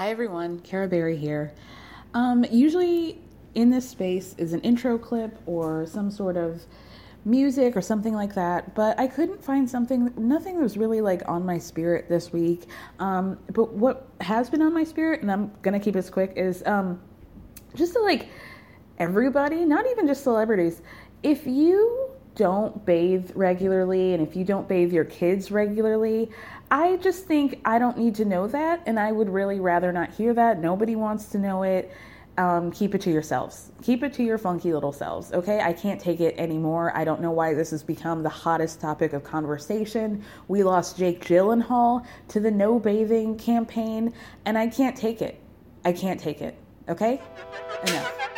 Hi, everyone. Kara Berry here. Um, usually, in this space is an intro clip or some sort of music or something like that, but I couldn't find something, nothing that was really like on my spirit this week. Um, but what has been on my spirit, and I'm gonna keep this quick, is um, just to like everybody, not even just celebrities, if you don't bathe regularly and if you don't bathe your kids regularly, I just think I don't need to know that, and I would really rather not hear that. Nobody wants to know it. Um, keep it to yourselves. Keep it to your funky little selves, okay? I can't take it anymore. I don't know why this has become the hottest topic of conversation. We lost Jake Gyllenhaal to the no bathing campaign, and I can't take it. I can't take it, okay? Enough.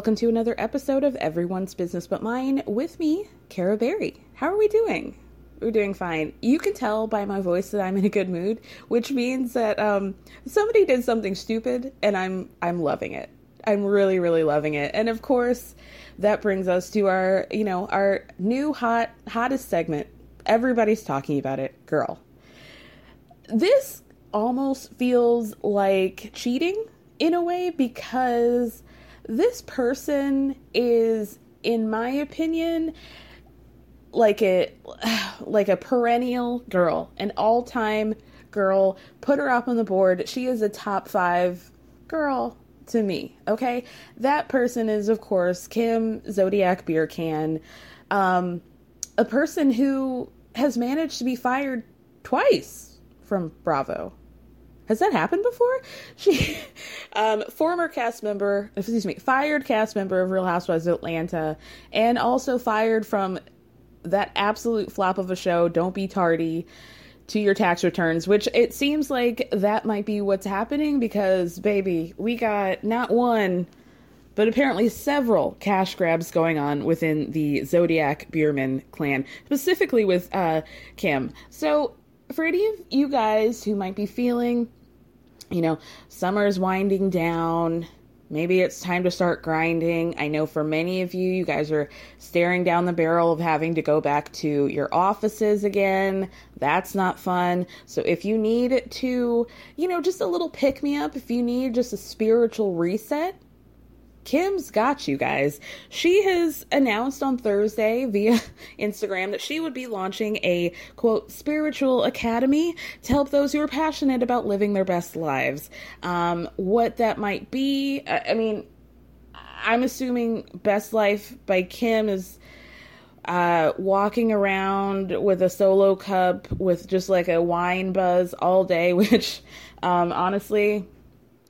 Welcome to another episode of Everyone's Business But Mine with me, Kara Berry. How are we doing? We're doing fine. You can tell by my voice that I'm in a good mood, which means that um, somebody did something stupid, and I'm I'm loving it. I'm really, really loving it. And of course, that brings us to our, you know, our new hot hottest segment. Everybody's talking about it, girl. This almost feels like cheating in a way because this person is in my opinion like a like a perennial girl an all-time girl. Put her up on the board. She is a top 5 girl to me okay? That person is of course Kim Zolciak Biermann um a person who has managed to be fired twice from Bravo has that happened before? She, um, former cast member, excuse me, fired cast member of Real Housewives of Atlanta, and also fired from that absolute flop of a show, Don't Be Tardy, to your tax returns, which it seems like that might be what's happening because, baby, we got not one, but apparently several cash grabs going on within the Zolciak Biermann clan, specifically with uh, Kim. So, for any of you guys who might be feeling you know, summer's winding down. Maybe it's time to start grinding. I know for many of you, you guys are staring down the barrel of having to go back to your offices again. That's not fun. So if you need to, you know, just a little pick me up, if you need just a spiritual reset, Kim's got you guys. She has announced on Thursday via Instagram that she would be launching a quote spiritual academy to help those who are passionate about living their best lives. Um, what that might be, I, mean, I'm assuming Best Life by Kim is uh, walking around with a solo cup with just like a wine buzz all day, which um, honestly,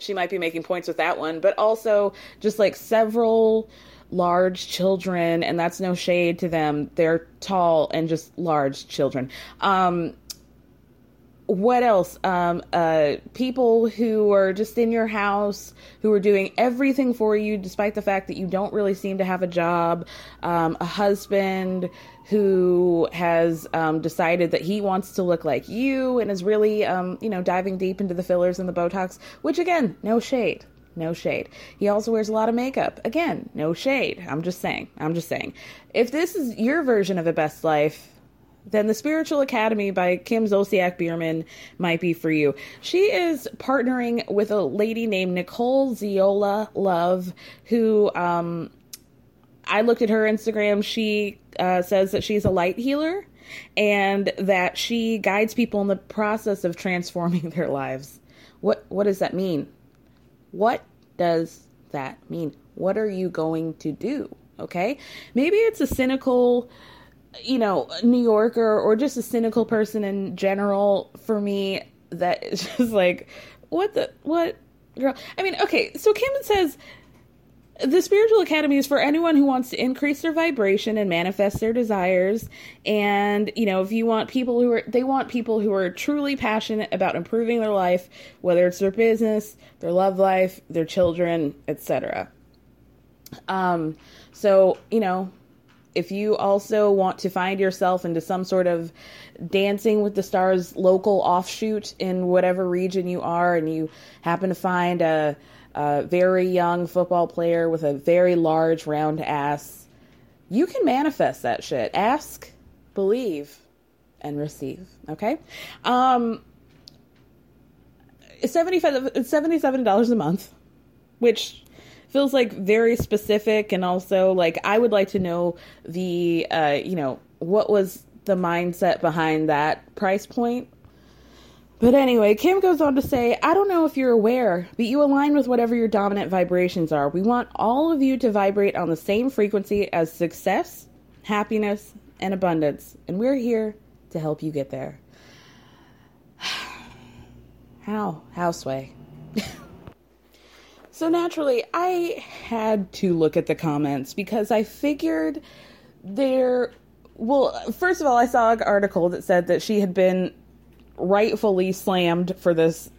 she might be making points with that one, but also just like several large children, and that's no shade to them. They're tall and just large children. Um, what else? Um, uh, people who are just in your house, who are doing everything for you, despite the fact that you don't really seem to have a job. Um, a husband who has um, decided that he wants to look like you and is really, um, you know, diving deep into the fillers and the Botox, which again, no shade. No shade. He also wears a lot of makeup. Again, no shade. I'm just saying. I'm just saying. If this is your version of a best life, then the Spiritual Academy by Kim Zolciak Biermann might be for you. She is partnering with a lady named Nicole Ziola Love, who um, I looked at her Instagram. She uh, says that she's a light healer and that she guides people in the process of transforming their lives. What what does that mean? What does that mean? What are you going to do? Okay? Maybe it's a cynical you know, New Yorker or just a cynical person in general for me that is just like, what the, what, girl? I mean, okay, so Kim says the spiritual academy is for anyone who wants to increase their vibration and manifest their desires. And you know if you want people who are they want people who are truly passionate about improving their life whether it's their business their love life their children etc um so you know if you also want to find yourself into some sort of dancing with the stars local offshoot in whatever region you are and you happen to find a, a very young football player with a very large round ass. You can manifest that shit. Ask believe and receive okay? Um it's 75 $77 a month which feels like very specific and also like I would like to know the uh, you know, what was the mindset behind that price point. But anyway, Kim goes on to say, I don't know if you're aware, but you align with whatever your dominant vibrations are. We want all of you to vibrate on the same frequency as success, happiness, and abundance, and we're here to help you get there. How? How, Sway? So naturally, I had to look at the comments because I figured there. Well, first of all, I saw an article that said that she had been rightfully slammed for this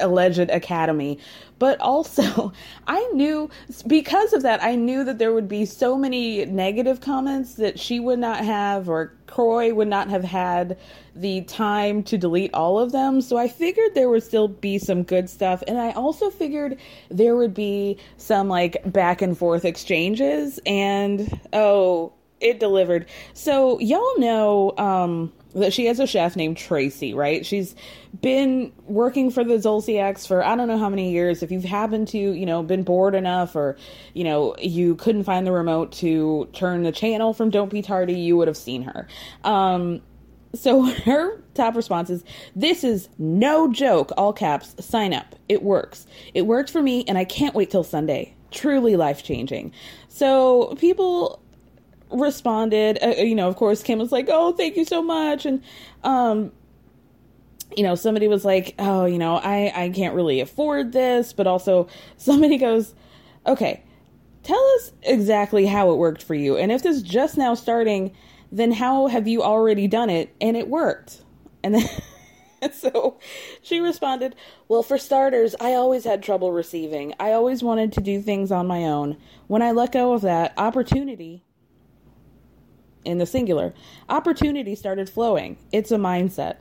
alleged academy. But also, I knew because of that, I knew that there would be so many negative comments that she would not have, or Kroy would not have had the time to delete all of them. So I figured there would still be some good stuff. And I also figured there would be some like back and forth exchanges. And oh, it delivered. So y'all know, um, she has a chef named Tracy, right? She's been working for the Zolciaks for I don't know how many years. If you've happened to, you know, been bored enough or, you know, you couldn't find the remote to turn the channel from Don't Be Tardy, you would have seen her. Um, so her top response is this is no joke, all caps, sign up. It works. It worked for me and I can't wait till Sunday. Truly life changing. So people responded, uh, you know, of course, Kim was like, "Oh, thank you so much," and um, you know, somebody was like, "Oh, you know, I I can't really afford this," but also somebody goes, "Okay, tell us exactly how it worked for you, and if this is just now starting, then how have you already done it and it worked?" And then. So she responded, Well, for starters, I always had trouble receiving. I always wanted to do things on my own. When I let go of that, opportunity in the singular. Opportunity started flowing. It's a mindset.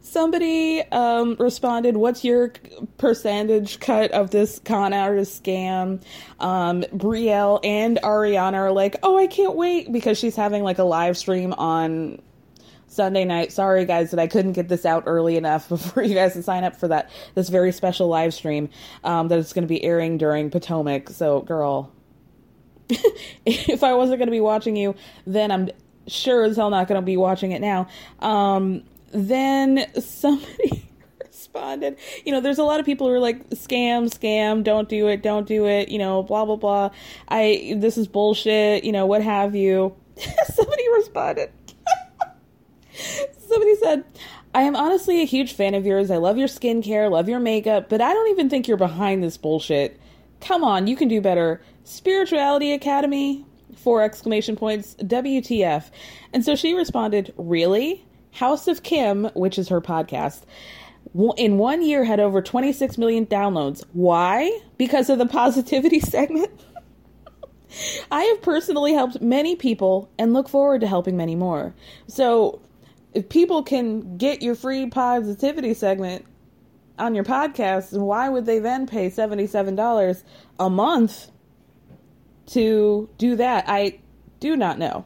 Somebody um, responded, What's your percentage cut of this con artist scam? Um, Brielle and Ariana are like, Oh, I can't wait because she's having like a live stream on Sunday night. Sorry guys that I couldn't get this out early enough before you guys to sign up for that this very special live stream um, that is going to be airing during Potomac. So, girl, if I wasn't going to be watching you, then I'm sure as hell not going to be watching it now. Um, then somebody responded, you know, there's a lot of people who are like, scam, scam, don't do it, don't do it, you know, blah, blah, blah. I, this is bullshit, you know, what have you. somebody responded. somebody said, I am honestly a huge fan of yours. I love your skincare, love your makeup, but I don't even think you're behind this bullshit. Come on, you can do better Spirituality Academy, four exclamation points, WTF. And so she responded, Really? House of Kim, which is her podcast, in one year had over 26 million downloads. Why? Because of the positivity segment? I have personally helped many people and look forward to helping many more. So, if people can get your free positivity segment on your podcast, why would they then pay $77 a month to do that? I do not know.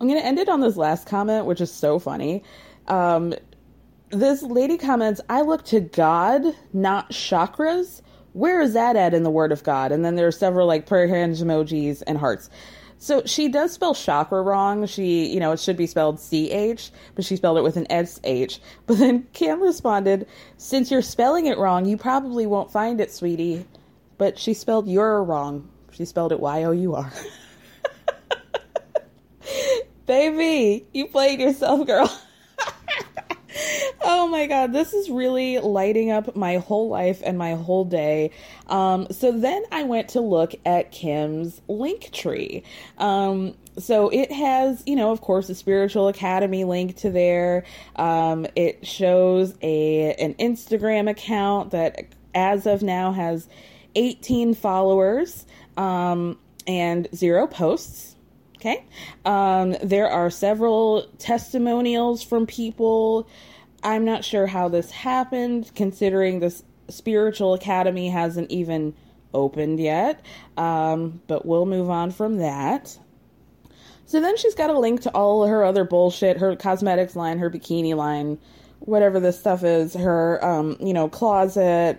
I'm going to end it on this last comment, which is so funny. Um, this lady comments, I look to God, not chakras. Where is that at in the Word of God? And then there are several like prayer hands emojis and hearts. So she does spell chakra wrong. She, you know, it should be spelled C H, but she spelled it with an S H. But then Cam responded, Since you're spelling it wrong, you probably won't find it, sweetie. But she spelled you're wrong. She spelled it Y O U R. Baby, you played yourself, girl. oh my god, this is really lighting up my whole life and my whole day. Um, so then I went to look at Kim's link tree. Um, so it has, you know, of course, a spiritual academy link to there. Um, it shows a an Instagram account that, as of now, has 18 followers um, and zero posts. Okay. Um, there are several testimonials from people. I'm not sure how this happened, considering this spiritual academy hasn't even opened yet. Um, but we'll move on from that. So then she's got a link to all her other bullshit, her cosmetics line, her bikini line, whatever this stuff is, her um, you know, closet.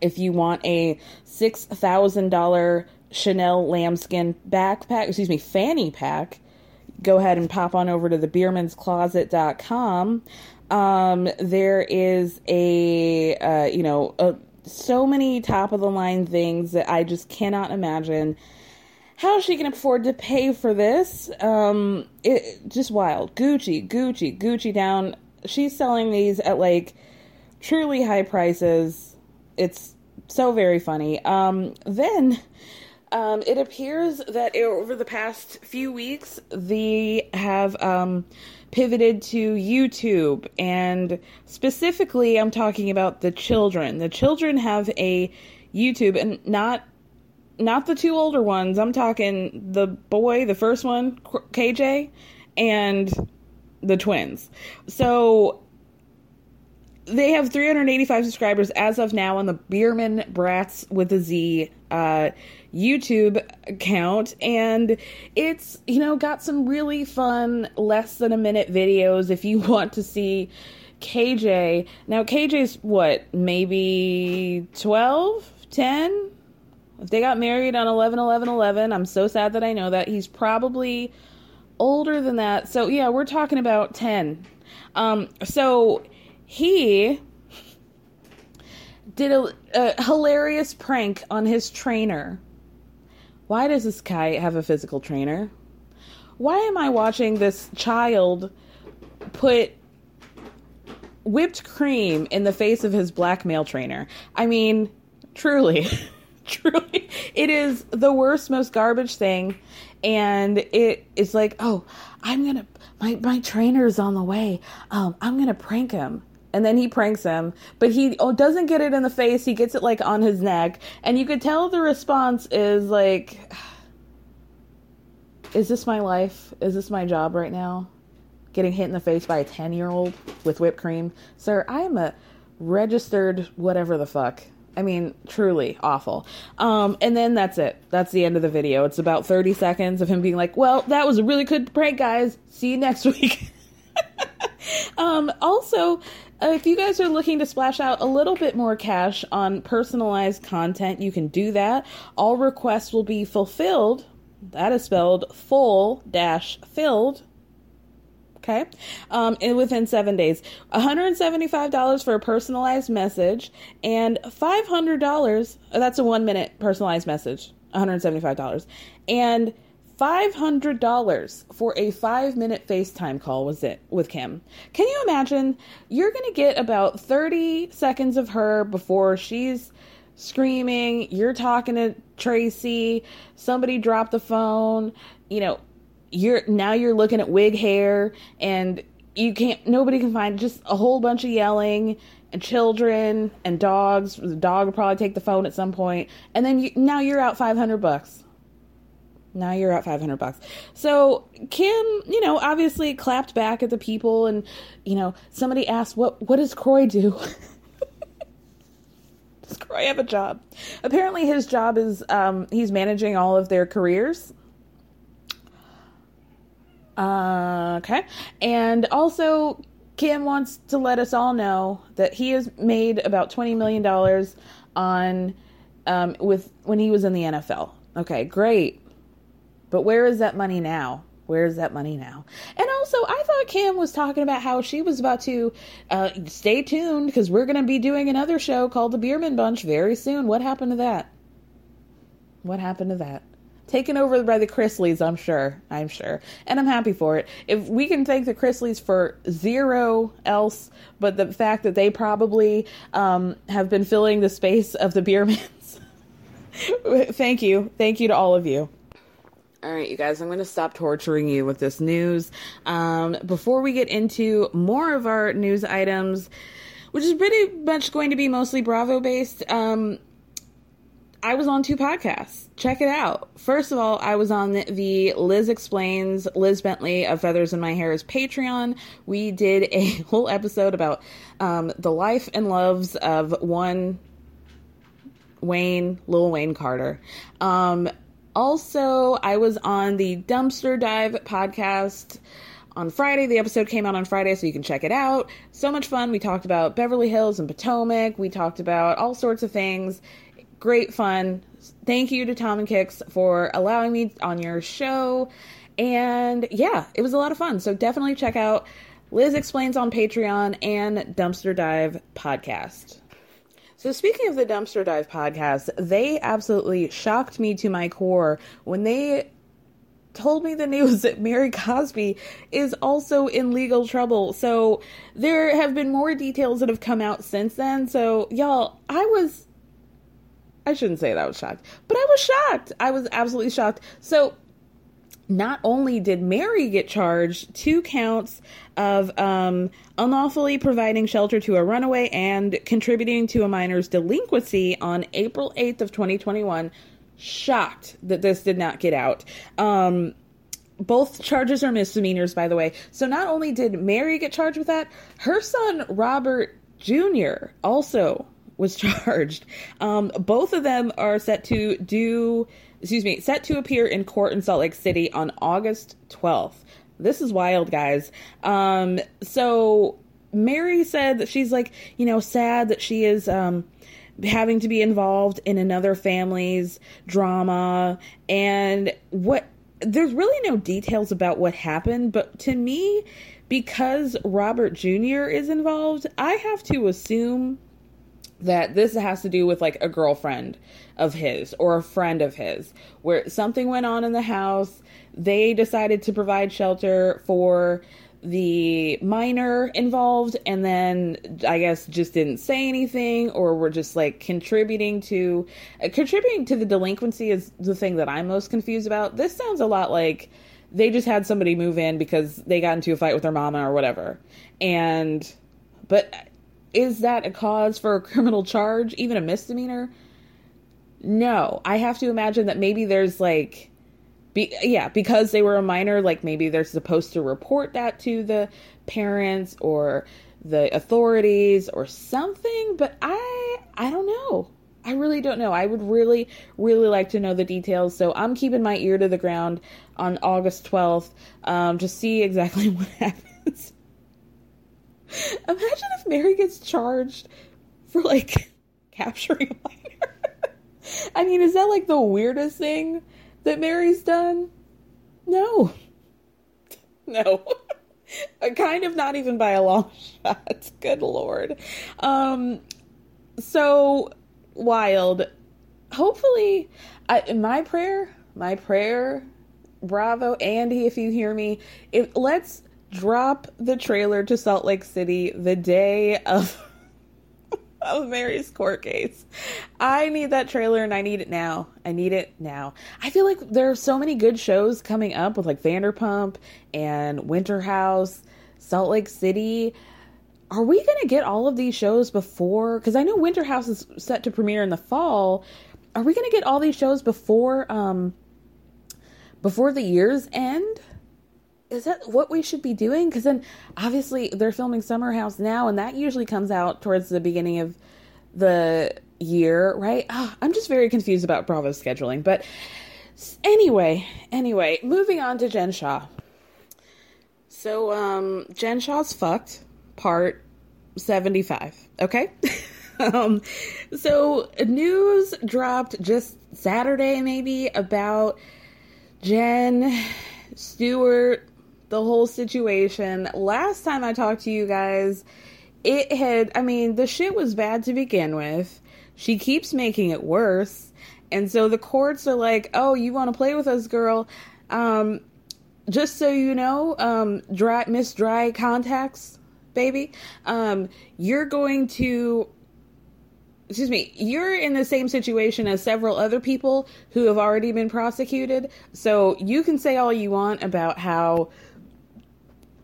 If you want a six thousand dollar Chanel lambskin backpack, excuse me, fanny pack, go ahead and pop on over to the beermanscloset.com. Um, there is a, uh, you know, a, so many top of the line things that I just cannot imagine how she can afford to pay for this. Um, it just wild. Gucci, Gucci, Gucci down. She's selling these at like truly high prices. It's so very funny. Um, then um, it appears that over the past few weeks, they have um, pivoted to YouTube, and specifically, I'm talking about the children. The children have a YouTube, and not not the two older ones. I'm talking the boy, the first one, KJ, and the twins. So they have 385 subscribers as of now on the Biermann Brats with a Z uh, YouTube account, and it's you know got some really fun less than a minute videos if you want to see KJ. Now KJ's what maybe 12, 10. If they got married on 11 11 11, I'm so sad that I know that he's probably older than that. So yeah, we're talking about 10. Um, so he did a, a, hilarious prank on his trainer. Why does this guy have a physical trainer? Why am I watching this child put whipped cream in the face of his black male trainer? I mean, truly, truly, it is the worst, most garbage thing. And it is like, oh, I'm gonna, my, my trainer's on the way. Um, I'm gonna prank him and then he pranks him but he oh, doesn't get it in the face he gets it like on his neck and you could tell the response is like is this my life is this my job right now getting hit in the face by a 10 year old with whipped cream sir i am a registered whatever the fuck I mean, truly awful. Um, and then that's it. That's the end of the video. It's about 30 seconds of him being like, well, that was a really good prank, guys. See you next week. um, also, if you guys are looking to splash out a little bit more cash on personalized content, you can do that. All requests will be fulfilled. That is spelled full dash filled. Okay. Um, and within seven days, $175 for a personalized message and $500. That's a one minute personalized message. $175. And $500 for a five minute FaceTime call was it with Kim. Can you imagine? You're going to get about 30 seconds of her before she's screaming. You're talking to Tracy, somebody dropped the phone, you know, you're now you're looking at wig hair and you can't nobody can find just a whole bunch of yelling and children and dogs the dog will probably take the phone at some point and then you, now you're out 500 bucks now you're at 500 bucks so kim you know obviously clapped back at the people and you know somebody asked what what does kroy do does kroy have a job apparently his job is um, he's managing all of their careers uh, okay. And also, Kim wants to let us all know that he has made about $20 million on um, with when he was in the NFL. Okay, great. But where is that money now? Where is that money now? And also, I thought Kim was talking about how she was about to uh, stay tuned because we're going to be doing another show called The Biermann Bunch very soon. What happened to that? What happened to that? taken over by the Chrisleys, I'm sure. I'm sure. And I'm happy for it. If we can thank the Chrisleys for zero else, but the fact that they probably um, have been filling the space of the Biermanns. thank you. Thank you to all of you. All right, you guys, I'm going to stop torturing you with this news. Um, before we get into more of our news items, which is pretty much going to be mostly Bravo based, um, I was on two podcasts. Check it out. First of all, I was on the, Liz Explains Liz Bentley of Feathers in My Hair's Patreon. We did a whole episode about um, the life and loves of one Wayne, Lil Wayne Carter. Um, also, I was on the Dumpster Dive podcast on Friday. The episode came out on Friday, so you can check it out. So much fun. We talked about Beverly Hills and Potomac. We talked about all sorts of things great fun. Thank you to Tom and Kicks for allowing me on your show. And yeah, it was a lot of fun. So definitely check out Liz Explains on Patreon and Dumpster Dive Podcast. So, speaking of the Dumpster Dive podcast, they absolutely shocked me to my core when they told me the news that Mary Cosby is also in legal trouble. So, there have been more details that have come out since then. So, y'all, I was I shouldn't say that I was shocked, but I was shocked. I was absolutely shocked. So, not only did Mary get charged two counts of um, unlawfully providing shelter to a runaway and contributing to a minor's delinquency on April 8th of 2021, shocked that this did not get out. Um, both charges are misdemeanors, by the way. So not only did Mary get charged with that, her son Robert Jr. also was charged. Um, both of them are set to do, excuse me, set to appear in court in Salt Lake City on August 12th. This is wild, guys. Um, so Mary said that she's like, you know, sad that she is um, having to be involved in another family's drama and what there's really no details about what happened, but to me, because Robert Jr. is involved, I have to assume that this has to do with like a girlfriend of his or a friend of his where something went on in the house. They decided to provide shelter for the minor involved and then i guess just didn't say anything or were just like contributing to uh, contributing to the delinquency is the thing that i'm most confused about. This sounds a lot like they just had somebody move in because they got into a fight with their mama or whatever. And but is that a cause for a criminal charge, even a misdemeanor? No, I have to imagine that maybe there's like, be, yeah, because they were a minor, like maybe they're supposed to report that to the parents or the authorities or something. But I, I don't know. I really don't know. I would really, really like to know the details. So I'm keeping my ear to the ground on August 12th um, to see exactly what happens. Imagine if Mary gets charged for like capturing a minor. I mean, is that like the weirdest thing that Mary's done? No. No. kind of not even by a long shot. Good lord. Um so wild. Hopefully, I, my prayer, my prayer, bravo, Andy, if you hear me, if let's drop the trailer to Salt Lake City the day of of Mary's court case. I need that trailer and I need it now. I need it now. I feel like there are so many good shows coming up with like Vanderpump and Winter House, Salt Lake City. Are we going to get all of these shows before? Because I know Winter House is set to premiere in the fall. Are we going to get all these shows before um before the year's end? Is that what we should be doing? Because then obviously they're filming Summer House now, and that usually comes out towards the beginning of the year, right? Oh, I'm just very confused about Bravo's scheduling. But anyway, anyway, moving on to Jen Shah. So, um, Jen Shah's fucked, part 75. Okay? um, so, news dropped just Saturday, maybe, about Jen Stuart the whole situation. Last time I talked to you guys, it had, I mean, the shit was bad to begin with. She keeps making it worse. And so the courts are like, oh, you want to play with us, girl? Um, just so you know, um, dry, Miss Dry Contacts, baby, um, you're going to excuse me, you're in the same situation as several other people who have already been prosecuted. So you can say all you want about how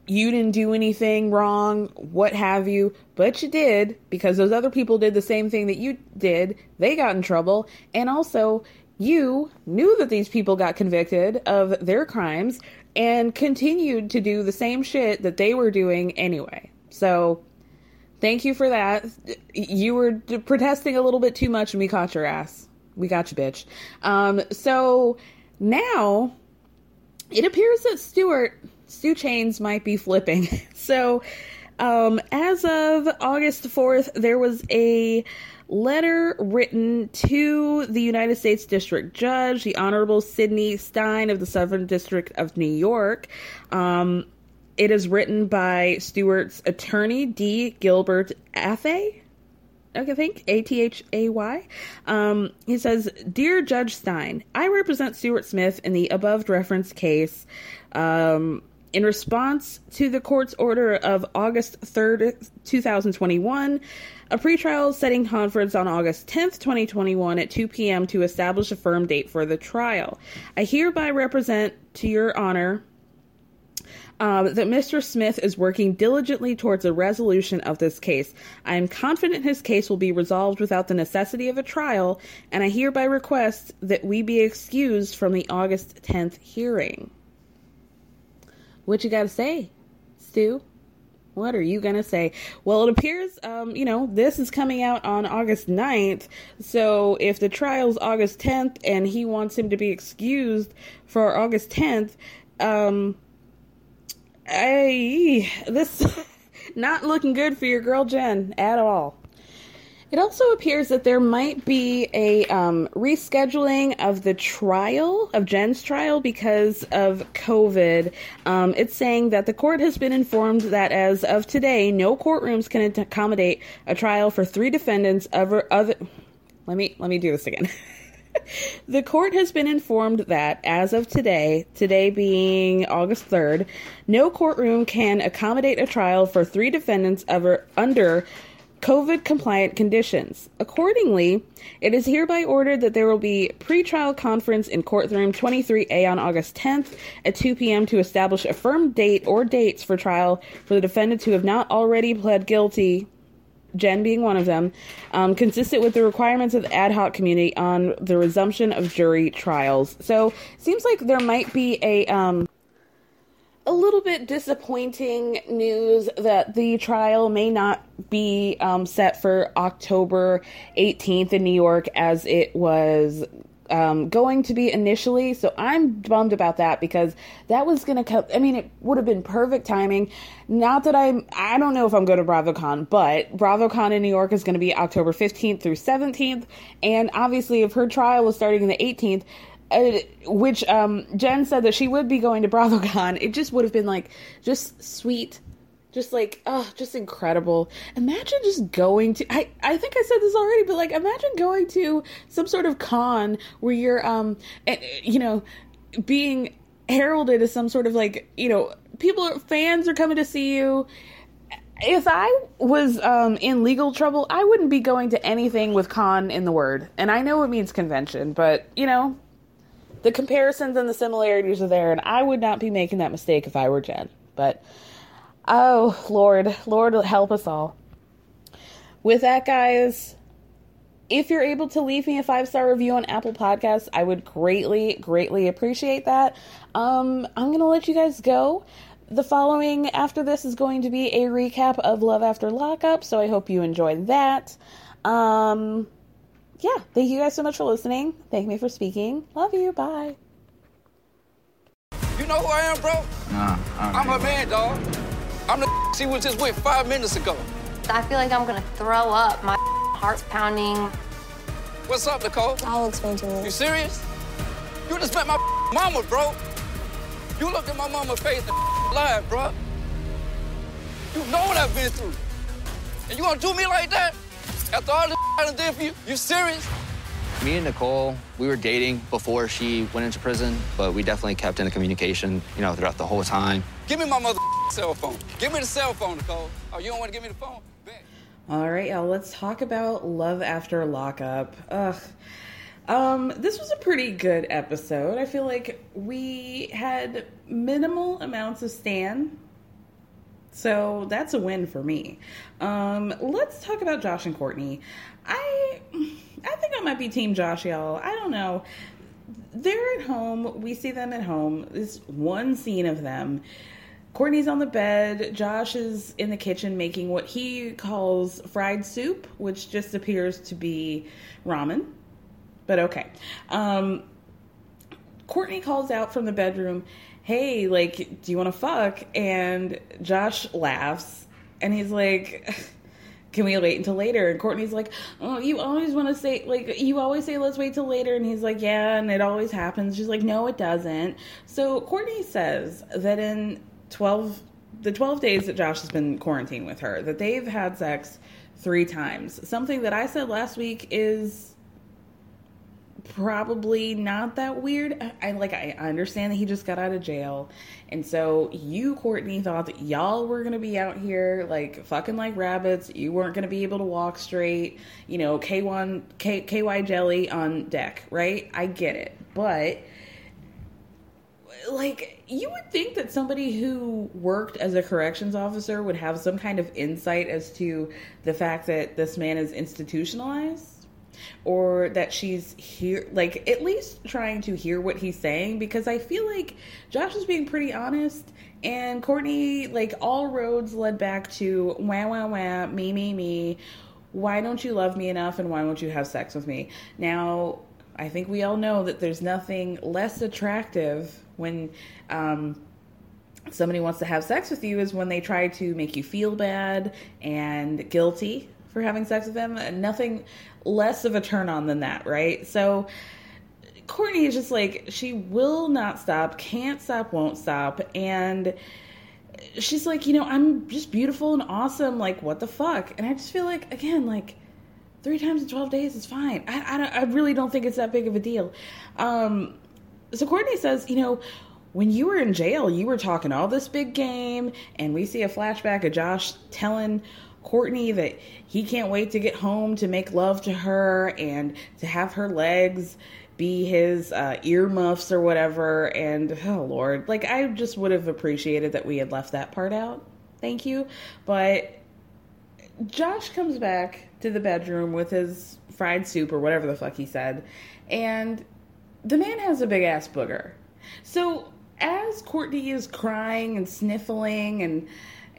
you didn't do anything wrong, what have you, but you did because those other people did the same thing that you did. They got in trouble. And also, you knew that these people got convicted of their crimes and continued to do the same shit that they were doing anyway. So, thank you for that. You were protesting a little bit too much and we caught your ass. We got you, bitch. Um, so now it appears that Stuart Stu Chains might be flipping. So, um, as of August 4th, there was a letter written to the United States District Judge, the Honorable Sidney Stein of the Southern District of New York. Um, it is written by Stuart's attorney, D. Gilbert. Okay, I think A T H A Y. Um, he says, "Dear Judge Stein, I represent Stuart Smith in the above referenced case." Um, in response to the court's order of August 3rd, 2021, a pretrial setting conference on August 10th, 2021 at 2 p.m. to establish a firm date for the trial. I hereby represent to your honor um, that Mr. Smith is working diligently towards a resolution of this case. I am confident his case will be resolved without the necessity of a trial, and I hereby request that we be excused from the August 10th hearing. What you got to say, Stu? What are you going to say? Well, it appears, um, you know, this is coming out on August 9th. So if the trial's August 10th and he wants him to be excused for August 10th, um, I, this, not looking good for your girl Jen at all. It also appears that there might be a um, rescheduling of the trial, of Jen's trial, because of COVID. Um, it's saying that the court has been informed that as of today, no courtrooms can accommodate a trial for three defendants. Other, other, let me let me do this again. the court has been informed that as of today, today being August 3rd, no courtroom can accommodate a trial for three defendants over, under COVID compliant conditions. Accordingly, it is hereby ordered that there will be pre-trial conference in courtroom 23A on August 10th at 2 p.m. to establish a firm date or dates for trial for the defendants who have not already pled guilty Jen being one of them, um, consistent with the requirements of the ad hoc community on the resumption of jury trials. So, seems like there might be a um, a little bit disappointing news that the trial may not be um, set for October 18th in New York as it was um, going to be initially. So I'm bummed about that because that was going to come. I mean, it would have been perfect timing. Not that I'm, I don't know if I'm going to BravoCon, but BravoCon in New York is going to be October 15th through 17th. And obviously, if her trial was starting the 18th, uh, which um, Jen said that she would be going to BravoCon. It just would have been like just sweet, just like oh, just incredible. Imagine just going to. I I think I said this already, but like imagine going to some sort of con where you're um, you know, being heralded as some sort of like you know people are fans are coming to see you if I was um, in legal trouble, I wouldn't be going to anything with con in the word. And I know it means convention, but you know, the comparisons and the similarities are there, and I would not be making that mistake if I were Jen. But oh, Lord, Lord, help us all. With that, guys, if you're able to leave me a five star review on Apple Podcasts, I would greatly, greatly appreciate that. Um, I'm gonna let you guys go. The following after this is going to be a recap of Love After Lockup, so I hope you enjoy that. Um, yeah, thank you guys so much for listening. Thank me for speaking. Love you. Bye. You know who I am, bro? Nah, I don't I'm know. her man, dog. I'm the she was just with five minutes ago. I feel like I'm gonna throw up. My heart's pounding. What's up, Nicole? I'll explain to You you. serious? You just met my mama, bro. You looked at my mama's face and lied, bro. You know what I've been through. And you gonna do me like that? After all this I done did for you? You serious? Me and Nicole, we were dating before she went into prison, but we definitely kept in the communication, you know, throughout the whole time. Give me my mother cell phone. Give me the cell phone, Nicole. Oh, you don't want to give me the phone? Bet. All right, y'all. Let's talk about Love After Lockup. Ugh. Um, this was a pretty good episode. I feel like we had minimal amounts of Stan. So that's a win for me. Um, let's talk about Josh and Courtney. I I think I might be team Josh, y'all. I don't know. They're at home. We see them at home. This one scene of them. Courtney's on the bed. Josh is in the kitchen making what he calls fried soup, which just appears to be ramen. But okay. Um, Courtney calls out from the bedroom, Hey, like, do you want to fuck? And Josh laughs and he's like, Can we wait until later? And Courtney's like, Oh, you always want to say, like, you always say, let's wait till later. And he's like, Yeah, and it always happens. She's like, No, it doesn't. So Courtney says that in 12, the 12 days that Josh has been quarantined with her, that they've had sex three times. Something that I said last week is probably not that weird. I, I like I understand that he just got out of jail. And so you, Courtney, thought that y'all were gonna be out here like fucking like rabbits. You weren't gonna be able to walk straight, you know, K1 K, KY jelly on deck, right? I get it. But like you would think that somebody who worked as a corrections officer would have some kind of insight as to the fact that this man is institutionalized or that she's here like at least trying to hear what he's saying because i feel like josh is being pretty honest and courtney like all roads led back to wah wah wah me me me why don't you love me enough and why won't you have sex with me now i think we all know that there's nothing less attractive when um somebody wants to have sex with you is when they try to make you feel bad and guilty for having sex with them. Nothing less of a turn on than that, right? So Courtney is just like, she will not stop, can't stop, won't stop. And she's like, you know, I'm just beautiful and awesome. Like, what the fuck? And I just feel like, again, like, three times in 12 days is fine. I, I, I really don't think it's that big of a deal. Um, so Courtney says, you know, when you were in jail, you were talking all this big game, and we see a flashback of Josh telling Courtney that he can't wait to get home to make love to her and to have her legs be his uh, earmuffs or whatever. And oh Lord, like I just would have appreciated that we had left that part out. Thank you, but Josh comes back to the bedroom with his fried soup or whatever the fuck he said, and the man has a big ass booger. So as Courtney is crying and sniffling and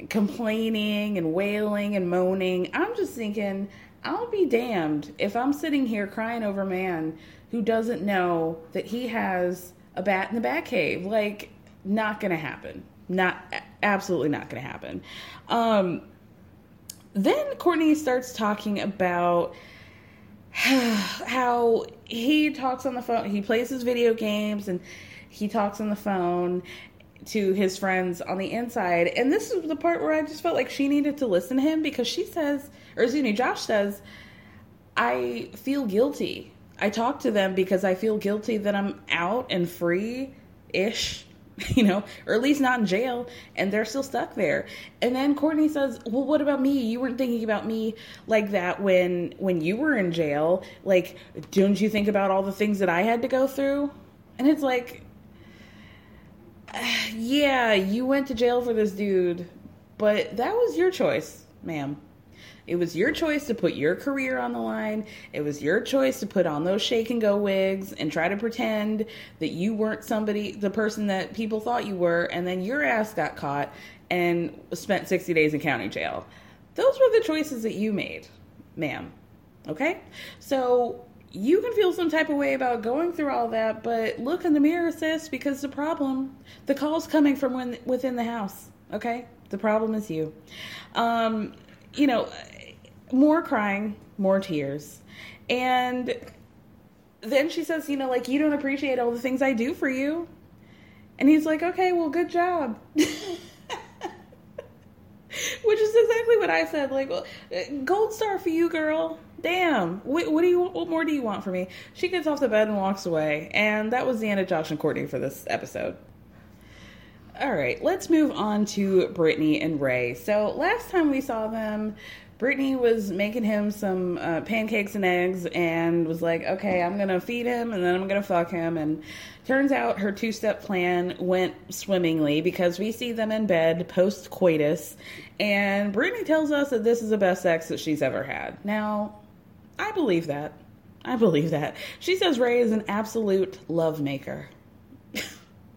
complaining and wailing and moaning, I'm just thinking, I'll be damned if I'm sitting here crying over a man who doesn't know that he has a bat in the bat cave. Like, not gonna happen. Not absolutely not gonna happen. Um, then Courtney starts talking about how he talks on the phone. He plays his video games and he talks on the phone to his friends on the inside. And this is the part where I just felt like she needed to listen to him because she says, or excuse me, Josh says, I feel guilty. I talk to them because I feel guilty that I'm out and free ish you know, or at least not in jail, and they're still stuck there. And then Courtney says, "Well, what about me? You weren't thinking about me like that when when you were in jail. Like, don't you think about all the things that I had to go through?" And it's like, yeah, you went to jail for this dude, but that was your choice, ma'am. It was your choice to put your career on the line. It was your choice to put on those shake and go wigs and try to pretend that you weren't somebody, the person that people thought you were, and then your ass got caught and spent 60 days in county jail. Those were the choices that you made, ma'am. Okay? So you can feel some type of way about going through all that, but look in the mirror, sis, because the problem, the call's coming from when, within the house. Okay? The problem is you. Um, you know, more crying, more tears. And then she says, you know, like, you don't appreciate all the things I do for you. And he's like, okay, well, good job. Which is exactly what I said. Like, gold star for you, girl. Damn. What, what do you? What more do you want from me? She gets off the bed and walks away. And that was the end of Josh and Courtney for this episode. All right, let's move on to Brittany and Ray. So last time we saw them, Brittany was making him some uh, pancakes and eggs and was like, okay, I'm going to feed him and then I'm going to fuck him. And turns out her two step plan went swimmingly because we see them in bed post coitus. And Brittany tells us that this is the best sex that she's ever had. Now, I believe that. I believe that. She says Ray is an absolute love maker. Now,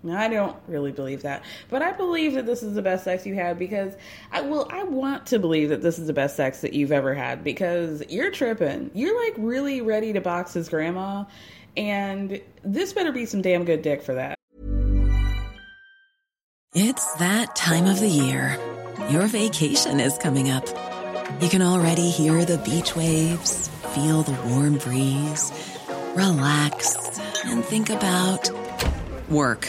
I don't really believe that, but I believe that this is the best sex you had because I will. I want to believe that this is the best sex that you've ever had because you're tripping. You're like really ready to box his grandma, and this better be some damn good dick for that. It's that time of the year. Your vacation is coming up. You can already hear the beach waves, feel the warm breeze, relax, and think about work.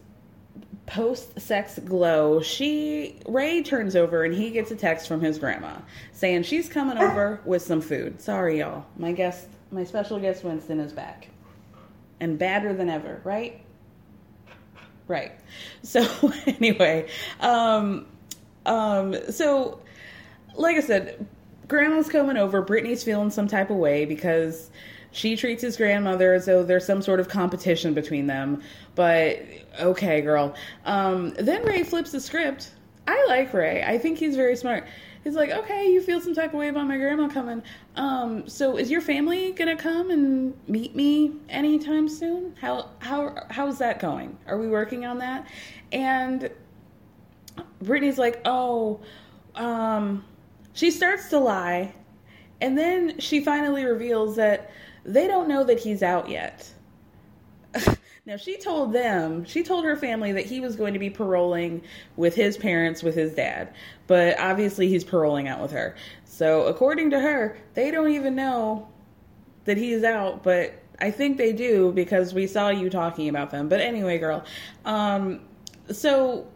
post-sex glow, she Ray turns over and he gets a text from his grandma saying she's coming over with some food. Sorry, y'all. My guest, my special guest Winston is back, and badder than ever. Right? Right. So anyway, um, um, so like I said, grandma's coming over. Brittany's feeling some type of way because she treats his grandmother as though there's some sort of competition between them. But okay, girl. Um, then Ray flips the script. I like Ray. I think he's very smart. He's like, okay, you feel some type of way about my grandma coming. Um, so is your family gonna come and meet me anytime soon? How how how's that going? Are we working on that? And Brittany's like, oh, um, she starts to lie, and then she finally reveals that they don't know that he's out yet. now, she told them, she told her family that he was going to be paroling with his parents, with his dad, but obviously he's paroling out with her. So, according to her, they don't even know that he's out, but I think they do because we saw you talking about them. But anyway, girl, um, so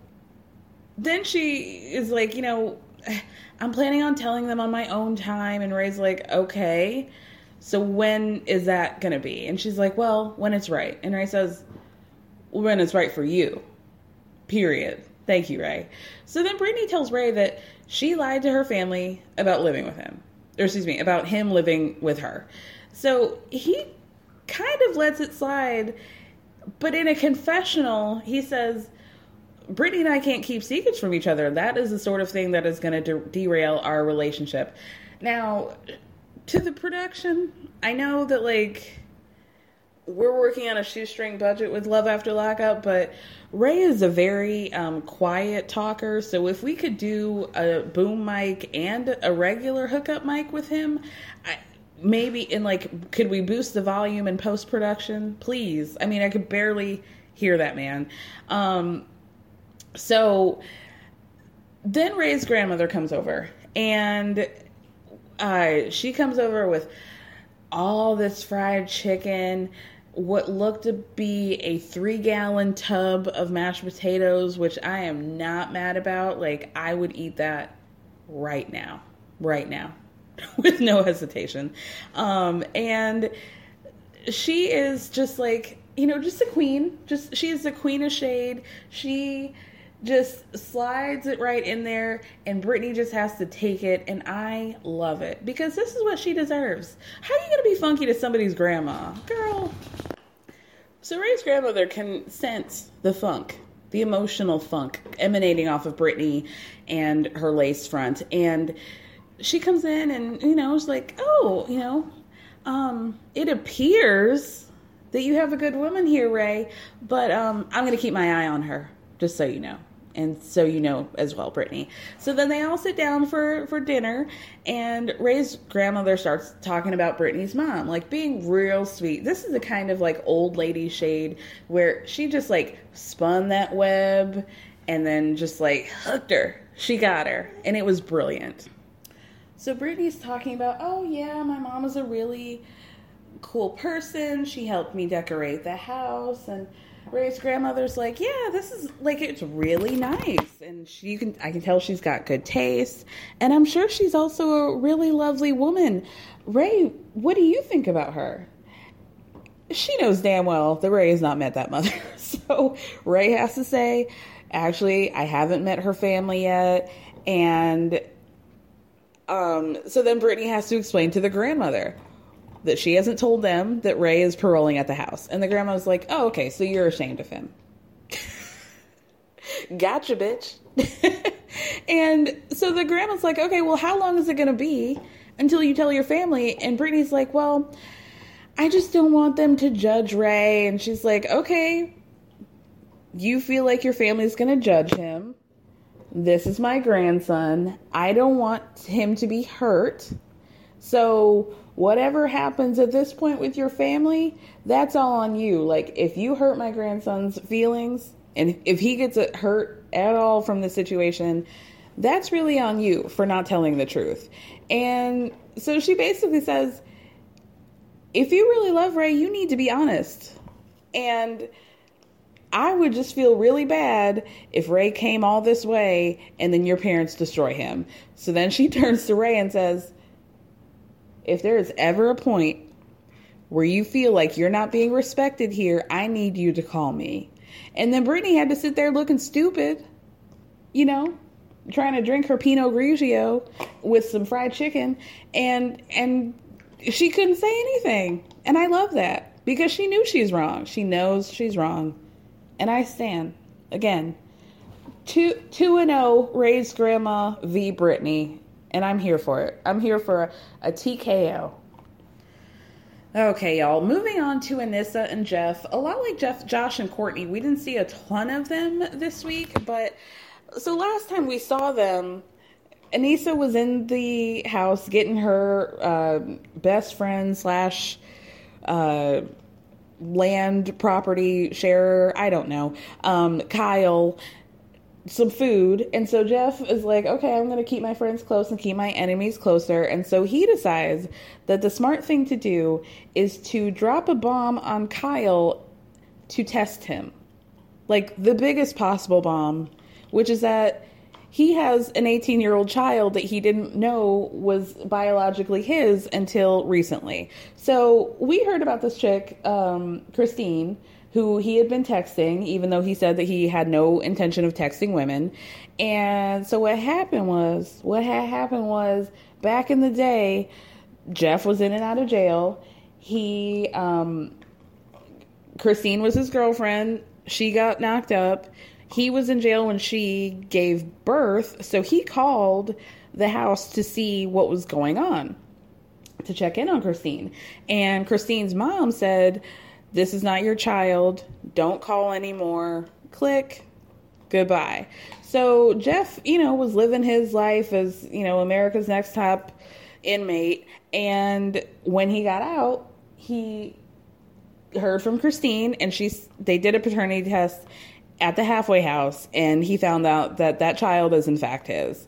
then she is like, you know, I'm planning on telling them on my own time. And Ray's like, okay. So when is that going to be? And she's like, well, when it's right. And Ray says, well, when it's right for you. Period. Thank you, Ray. So then Brittany tells Ray that she lied to her family about living with him. Or excuse me, about him living with her. So he kind of lets it slide. But in a confessional, he says, Brittany and I can't keep secrets from each other. That is the sort of thing that is going to de- derail our relationship. Now, to the production. I know that like we're working on a shoestring budget with Love After Lockup, but Ray is a very um, quiet talker. So if we could do a boom mic and a regular hookup mic with him, I, maybe in like, could we boost the volume in post production, please? I mean, I could barely hear that man. Um, so then Ray's grandmother comes over, and uh, she comes over with all this fried chicken what looked to be a three gallon tub of mashed potatoes, which I am not mad about. Like, I would eat that right now, right now, with no hesitation. Um, and she is just like, you know, just a queen. Just, she is the queen of shade. She just slides it right in there and Brittany just has to take it and I love it because this is what she deserves. How are you to be funky to somebody's grandma? Girl. So Ray's grandmother can sense the funk, the emotional funk emanating off of Brittany and her lace front and she comes in and you know, is like, "Oh, you know, um it appears that you have a good woman here, Ray, but um I'm to keep my eye on her." Just so you know and so you know as well, Brittany. So then they all sit down for for dinner, and Ray's grandmother starts talking about Brittany's mom, like being real sweet. This is a kind of like old lady shade where she just like spun that web and then just like hooked her. She got her, and it was brilliant. So Brittany's talking about, oh yeah, my mom is a really cool person. She helped me decorate the house and Ray's grandmother's like, yeah, this is like it's really nice, and she you can I can tell she's got good taste, and I'm sure she's also a really lovely woman. Ray, what do you think about her? She knows damn well that Ray has not met that mother, so Ray has to say, actually, I haven't met her family yet, and um, so then Brittany has to explain to the grandmother that she hasn't told them that Ray is paroling at the house. And the grandma's like, oh, okay, so you're ashamed of him. gotcha, bitch. and so the grandma's like, okay, well, how long is it going to be until you tell your family? And Brittany's like, well, I just don't want them to judge Ray. And she's like, okay, you feel like your family's going to judge him. This is my grandson. I don't want him to be hurt. So whatever happens at this point with your family, that's all on you. Like, if you hurt my grandson's feelings and if he gets hurt at all from the situation, that's really on you for not telling the truth. And so she basically says, if you really love Ray, you need to be honest. And I would just feel really bad if Ray came all this way and then your parents destroy him. So then she turns to Ray and says, if there is ever a point where you feel like you're not being respected here, I need you to call me. And then Brittany had to sit there looking stupid, you know, trying to drink her Pinot Grigio with some fried chicken, and and she couldn't say anything. And I love that because she knew she's wrong. She knows she's wrong, and I stand again. Two two and zero. Oh, Ray's grandma v. Brittany and I'm here for it. I'm here for a, a TKO. Okay, y'all. Moving on to Anissa and Jeff. A lot like Jeff, Josh, and Courtney, we didn't see a ton of them this week, but so last time we saw them, Anissa was in the house getting her uh, best friend slash uh, land property sharer. I don't know. Um, Kyle some food. And so Jeff is like, okay, I'm going to keep my friends close and keep my enemies closer. And so he decides that the smart thing to do is to drop a bomb on Kyle to test him. Like the biggest possible bomb, which is that he has an 18 year old child that he didn't know was biologically his until recently. So we heard about this chick, um, Christine who he had been texting, even though he said that he had no intention of texting women. And so what happened was, what had happened was back in the day, Jeff was in and out of jail. He, um, Christine was his girlfriend. She got knocked up. He was in jail when she gave birth. So he called the house to see what was going on. to check in on Christine. And Christine's mom said, This is not your child. Don't call anymore. Click. Goodbye. So Jeff, you know, was living his life as, you know, America's next top inmate. And when he got out, he heard from Christine and she's they did a paternity test at the halfway house and he found out that that child is in fact his.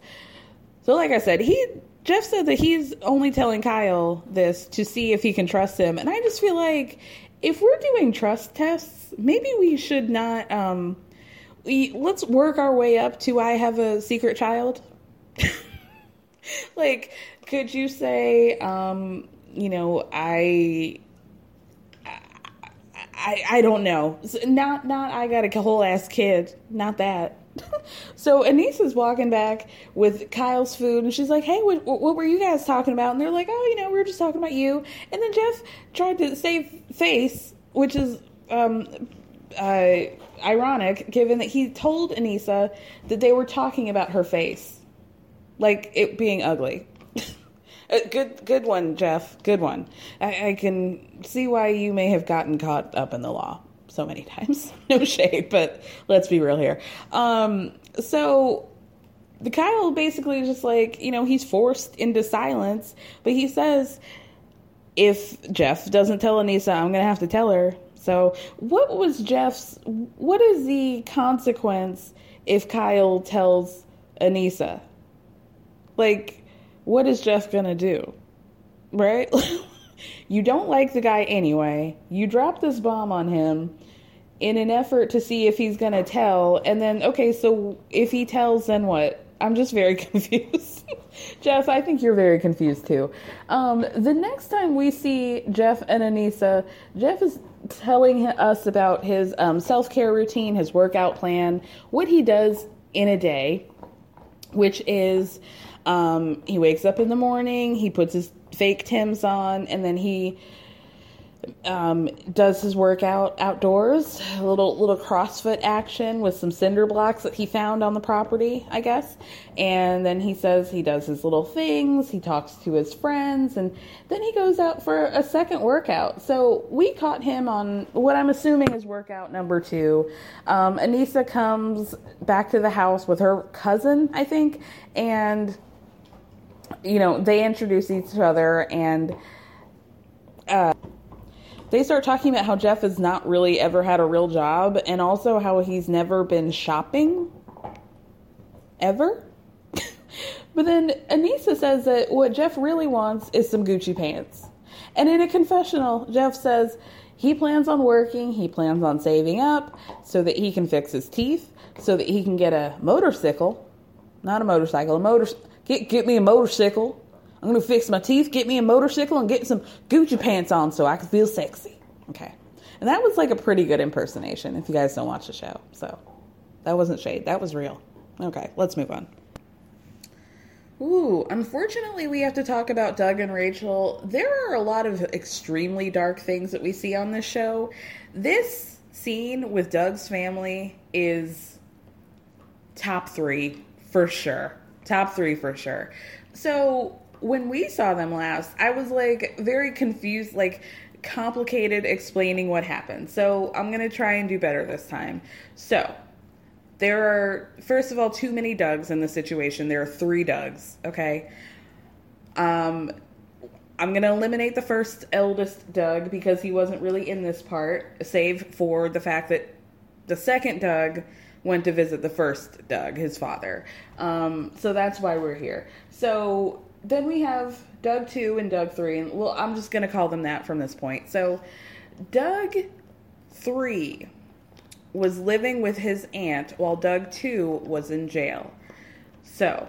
So like I said, he Jeff said that he's only telling Kyle this to see if he can trust him. And I just feel like if we're doing trust tests, maybe we should not um we, let's work our way up to I have a secret child. like could you say um you know, I I, I don't know. Not not I got a whole ass kid. Not that. so Anissa's walking back with Kyle's food, and she's like, "Hey, what, what were you guys talking about?" And they're like, "Oh, you know, we were just talking about you." And then Jeff tried to save face, which is um, uh, ironic, given that he told Anissa that they were talking about her face, like it being ugly. Uh, good, good one, Jeff. Good one. I, I, can see why you may have gotten caught up in the law so many times. no shade, but let's be real here. Um, so the Kyle basically just like you know he's forced into silence, but he says if Jeff doesn't tell Anissa, I'm gonna have to tell her. So what was Jeff's? What is the consequence if Kyle tells Anissa? Like what is Jeff gonna do? Right? you don't like the guy anyway. You drop this bomb on him in an effort to see if he's gonna tell, and then, okay, so if he tells, then what? I'm just very confused. Jeff, I think you're very confused too. Um, the next time we see Jeff and Anissa, Jeff is telling us about his um, self care routine, his workout plan, what he does in a day, which is um, he wakes up in the morning, he puts his fake Tim's on, and then he um, does his workout outdoors, a little little CrossFit action with some cinder blocks that he found on the property, I guess. And then he says he does his little things, he talks to his friends, and then he goes out for a second workout. So we caught him on what I'm assuming is workout number two. Um, Anissa comes back to the house with her cousin, I think, and you know, they introduce each other and uh, they start talking about how Jeff has not really ever had a real job and also how he's never been shopping ever. but then Anissa says that what Jeff really wants is some Gucci pants. And in a confessional, Jeff says he plans on working, he plans on saving up so that he can fix his teeth, so that he can get a motorcycle, not a motorcycle, a motor Get get me a motorcycle. I'm gonna fix my teeth, get me a motorcycle, and get some Gucci pants on so I can feel sexy. Okay. And that was like a pretty good impersonation if you guys don't watch the show. So that wasn't shade. That was real. Okay, let's move on. Ooh, unfortunately, we have to talk about Doug and Rachel. There are a lot of extremely dark things that we see on this show. This scene with Doug's family is top three for sure. Top three for sure. So when we saw them last, I was like very confused, like complicated explaining what happened. So I'm going to try and do better this time. So there are, first of all, too many Dougs in the situation. There are three Dougs, okay? Um, I'm going to eliminate the first eldest Doug because he wasn't really in this part, save for the fact that the second Doug went to visit the first Doug, his father. Um, so that's why we're here. So then we have Doug 2 and Doug 3. And well, I'm just going to call them that from this point. So Doug 3 was living with his aunt while Doug 2 was in jail. So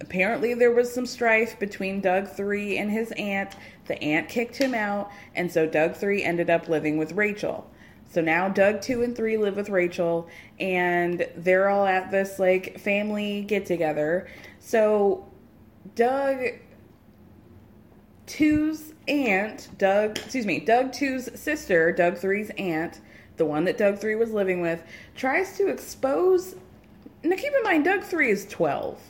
apparently there was some strife between Doug 3 and his aunt. The aunt kicked him out, and so Doug 3 ended up living with Rachel. So now Doug 2 and 3 live with Rachel and they're all at this like family get together. So Doug Two's aunt, Doug, excuse me, Doug Two's sister, Doug Three's aunt, the one that Doug 3 was living with, tries to expose Now keep in mind Doug 3 is 12.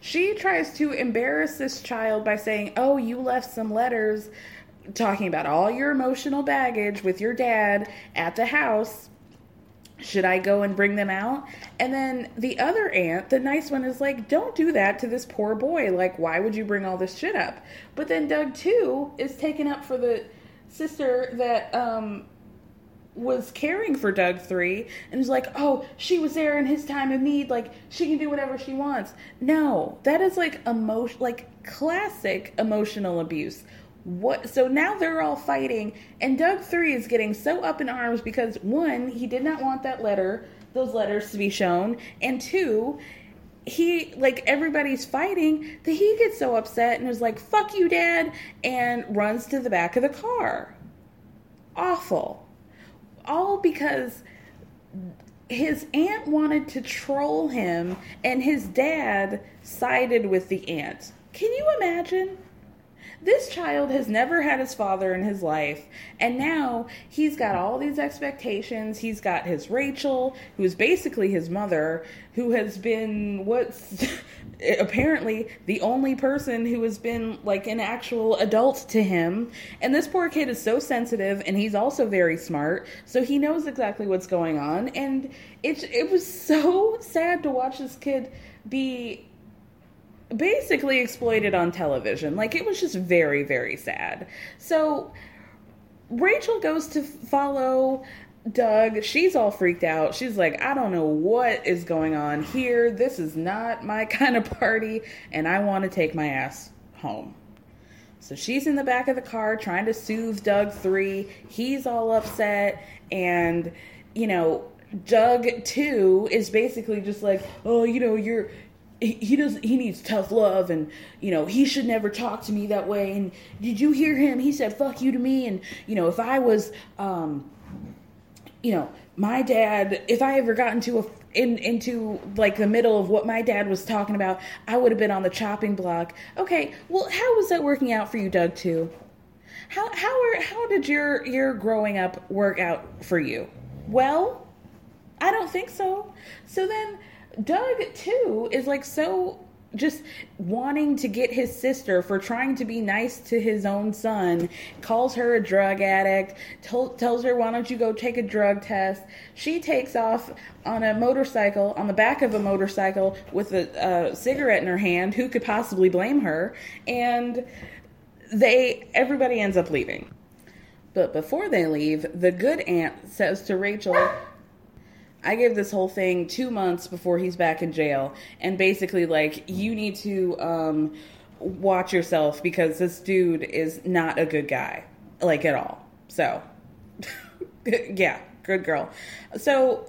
she tries to embarrass this child by saying, Oh, you left some letters talking about all your emotional baggage with your dad at the house. Should I go and bring them out? And then the other aunt, the nice one, is like, Don't do that to this poor boy. Like, why would you bring all this shit up? But then Doug, too, is taken up for the sister that um, was caring for Doug 3 and was like, oh, she was there in his time of need. Like, she can do whatever she wants. No, that is like emotion, like classic emotional abuse. What? So now they're all fighting, and Doug 3 is getting so up in arms because one, he did not want that letter, those letters to be shown, and two, he like everybody's fighting that he gets so upset and is like fuck you dad and runs to the back of the car awful all because his aunt wanted to troll him and his dad sided with the aunt. Can you imagine? This child has never had his father in his life, and now he's got all these expectations. He's got his Rachel, who's basically his mother, who has been what's apparently the only person who has been like an actual adult to him. And this poor kid is so sensitive, and he's also very smart, so he knows exactly what's going on. And it it was so sad to watch this kid be basically exploited on television. Like it was just very, very sad. So Rachel goes to follow Doug. She's all freaked out. She's like, I don't know what is going on here. This is not my kind of party, and I want to take my ass home. So she's in the back of the car trying to soothe Doug 3. He's all upset, and, you know, Doug 2 is basically just like, oh, you know, you're he does he needs tough love and you know he should never talk to me that way. And did you hear him? He said fuck you to me. And you know if i was um you know my dad if i ever got into a in into like the middle of what my dad was talking about i would have been on the chopping block. Okay well how was that working out for you doug too? How how are how did your your growing up work out for you? Well i don't think so. So then Doug 2 is like so just wanting to get his sister for trying to be nice to his own son calls her a drug addict tells her why don't you go take a drug test? She takes off on a motorcycle on the back of a motorcycle with a, a cigarette in her hand who could possibly blame her? And they everybody ends up leaving. But before they leave the good aunt says to rachel I give this whole thing two months before he's back in jail, and basically, like, you need to um, watch yourself because this dude is not a good guy, like, at all. So, yeah, good girl. So,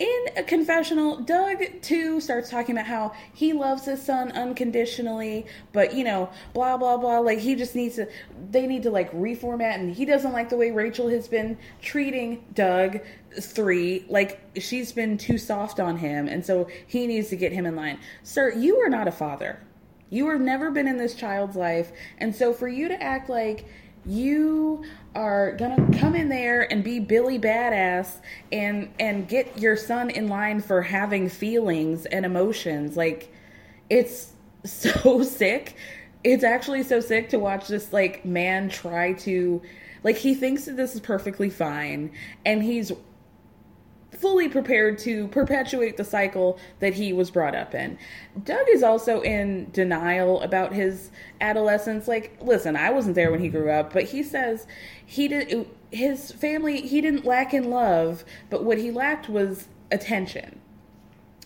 in a confessional, Doug 2 starts talking about how he loves his son unconditionally, but you know, blah blah blah. Like he just needs to, they need to like reformat, and he doesn't like the way Rachel has been treating Doug three. Like she's been too soft on him, and so he needs to get him in line. Sir, you are not a father. You have never been in this child's life, and so for you to act like you are gonna come in there and be Billy Badass and and get your son in line for having feelings and emotions. Like it's so sick. It's actually so sick to watch this like man try to like he thinks that this is perfectly fine and he's fully prepared to perpetuate the cycle that he was brought up in. Doug is also in denial about his adolescence. Like, listen, I wasn't there when he grew up, but he says he did his family he didn't lack in love, but what he lacked was attention.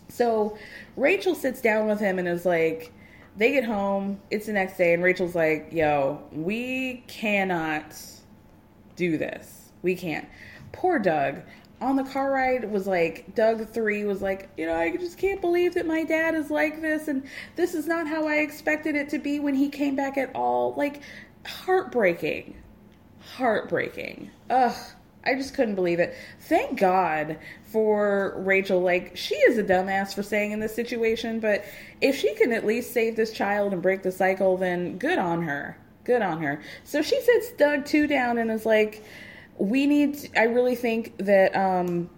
So, Rachel sits down with him and is like, they get home, it's the next day, and Rachel's like, yo, we cannot do this. We can't. Poor Doug on the car ride was like Doug 3 was like, you know, I just can't believe that my dad is like this and this is not how I expected it to be when he came back at all. Like heartbreaking. Heartbreaking. Ugh. I just couldn't believe it. Thank God for Rachel. Like, she is a dumbass for saying in this situation, but if she can at least save this child and break the cycle, then good on her. Good on her. So she sits Doug 2 down and is like, we need i really think that um,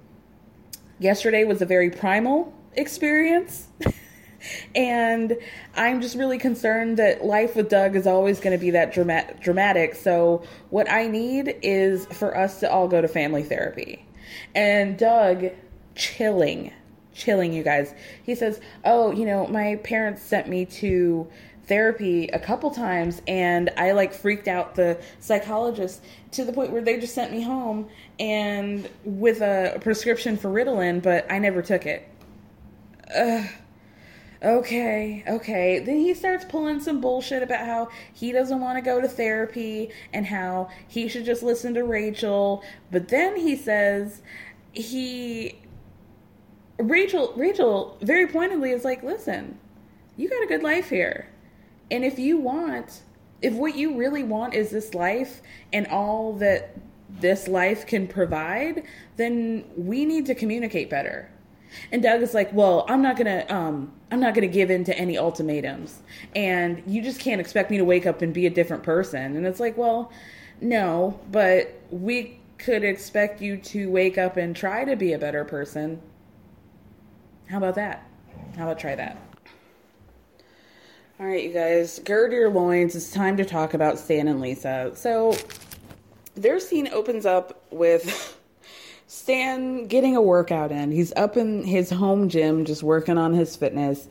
yesterday was a very primal experience and I'm just really concerned that life with Doug is always going to be that dramatic. Dramatic. So what I need is for us to all go to family therapy. And Doug, chilling, chilling, you guys. He says, "Oh, you know, my parents sent me to." Therapy a couple times and I like freaked out the psychologist to the point where they just sent me home and with a prescription for Ritalin, but I never took it. Ugh okay, okay. Then he starts pulling some bullshit about how he doesn't want to go to therapy and how he should just listen to Rachel. But then he says he Rachel Rachel very pointedly is like, "Listen, you got a good life here. And if you want if what you really want is this life and all that this life can provide, then we need to communicate better." And Doug is like, "Well, I'm not gonna, um, I'm not gonna give in to any ultimatums, and you just can't expect me to wake up and be a different person." And it's like, "Well, no, but we could expect you to wake up and try to be a better person. How about that? How about try that?" All right, you guys, gird your loins. It's time to talk about Stan and Lisa. So, their scene opens up with Stan getting a workout in. He's up in his home gym just working on his fitness.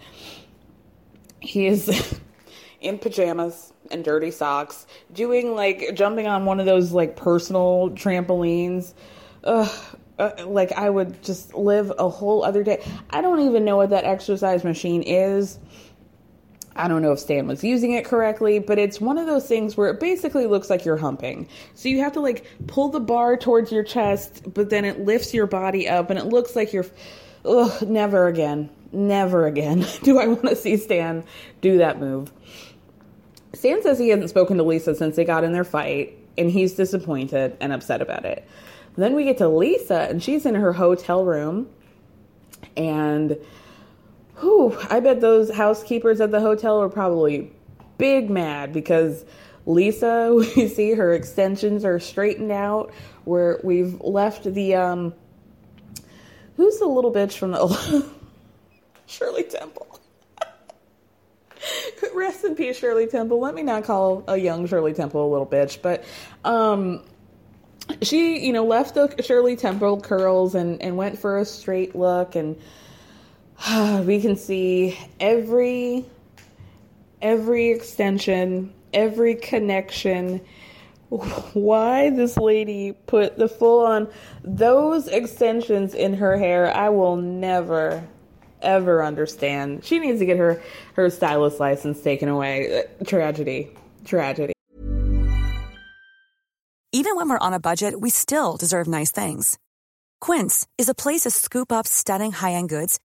He is in pajamas and dirty socks, doing like jumping on one of those like personal trampolines. Ugh, uh, like I would just live a whole other day. I don't even know what that exercise machine is. I don't know if Stan was using it correctly, but it's one of those things where it basically looks like you're humping. So you have to like pull the bar towards your chest, but then it lifts your body up and it looks like you're ugh, never again. Never again do I want to see Stan do that move. Stan says he hasn't spoken to Lisa since they got in their fight, and he's disappointed and upset about it. Then we get to Lisa, and she's in her hotel room, and whew, I bet those housekeepers at the hotel are probably big mad because Lisa, we see her extensions are straightened out. Where we've left the um, who's the little bitch from the Shirley Temple. Rest in peace, Shirley Temple. Let me not call a young Shirley Temple a little bitch, but um, she, you know, left the Shirley Temple curls and and went for a straight look and we can see every every extension, every connection. Why this lady put the full on those extensions in her hair, I will never ever understand. She needs to get her her stylist license taken away. Uh, tragedy. Tragedy. Even when we're on a budget, we still deserve nice things. Quince is a place to scoop up stunning high-end goods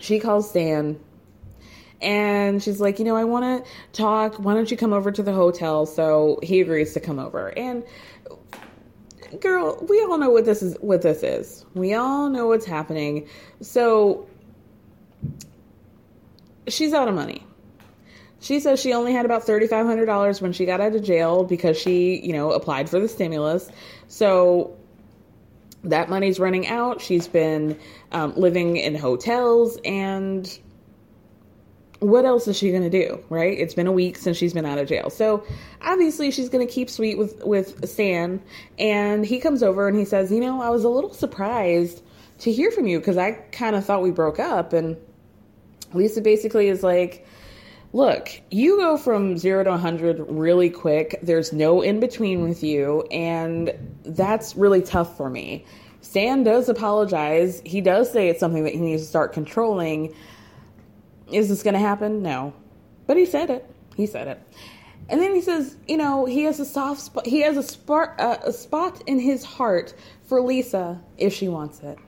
she calls Stan and she's like, you know, I want to talk. Why don't you come over to the hotel? So he agrees to come over. And girl, we all know what this is. What this is. We all know what's happening. So she's out of money. She says she only had about $3,500 when she got out of jail because she, you know, applied for the stimulus. So that money's running out. She's been um, living in hotels, and what else is she going to do, right? It's been a week since she's been out of jail. So obviously she's going to keep sweet with, with Stan. And he comes over and he says, You know, I was a little surprised to hear from you because I kind of thought we broke up. And Lisa basically is like, look, you go from zero to 100 really quick. There's no in between with you. And that's really tough for me. Stan does apologize. He does say it's something that he needs to start controlling. Is this going to happen? No. But he said it. He said it. And then he says, you know, he has a soft spot. He has a, spark, uh, a spot in his heart for Lisa if she wants it.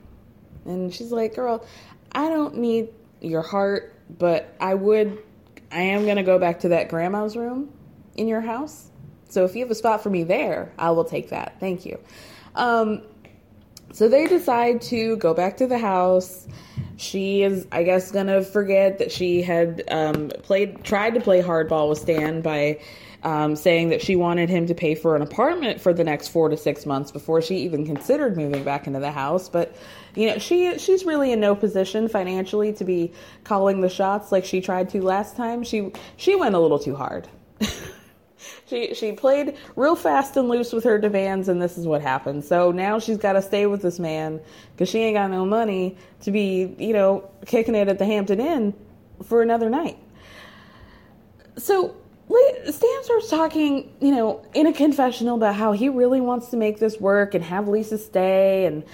And she's like, girl, I don't need your heart, but I would, I am going to go back to that grandma's room in your house. So if you have a spot for me there, I will take that. Thank you. Um, so they decide to go back to the house. She is, I guess, gonna forget that she had um, played, tried to play hardball with Stan by um, saying that she wanted him to pay for an apartment for the next four to six months before she even considered moving back into the house. But you know, she she's really in no position financially to be calling the shots like she tried to last time. She she went a little too hard. she she played real fast and loose with her demands, and this is what happened. So now she's got to stay with this man because she ain't got no money to be, you know, kicking it at the Hampton Inn for another night. So Stan starts talking, you know, in a confessional about how he really wants to make this work and have Lisa stay. And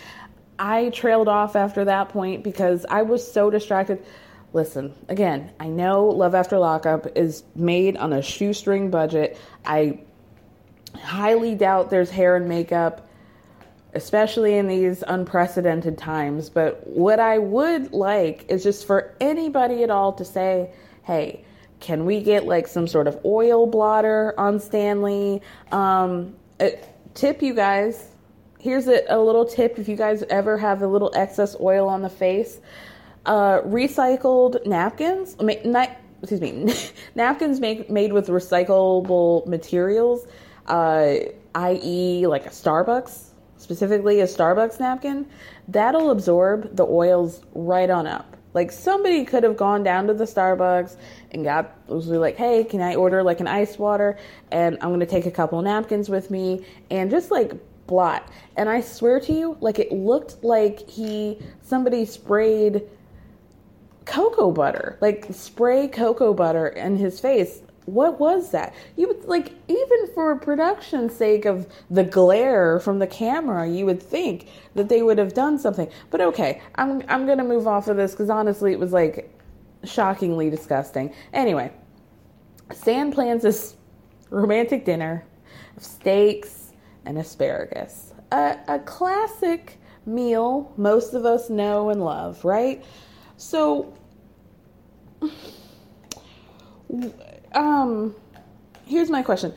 I trailed off after that point because I was so distracted. Listen, again, I know Love After Lockup is made on a shoestring budget. I highly doubt there's hair and makeup, especially in these unprecedented times. But what I would like is just for anybody at all to say, hey, can we get like some sort of oil blotter on Stanley? Um, tip you guys. Here's a, a, little tip if you guys ever have a little excess oil on the face uh, recycled napkins, not, excuse me, napkins made, made with recyclable materials, uh, i.e., like a Starbucks, specifically a Starbucks napkin, that'll absorb the oils right on up. Like somebody could have gone down to the Starbucks and got was like, "Hey, can I order like an ice water?" And I'm gonna take a couple napkins with me and just like blot. And I swear to you, like it looked like he somebody sprayed cocoa butter, like spray cocoa butter in his face. What was that? You would like even for production sake of the glare from the camera, you would think that they would have done something. But okay, I'm I'm gonna move off of this because honestly, it was like shockingly disgusting. Anyway, Stan plans this romantic dinner of steaks and asparagus, a, a classic meal most of us know and love, right? So um, here's my question.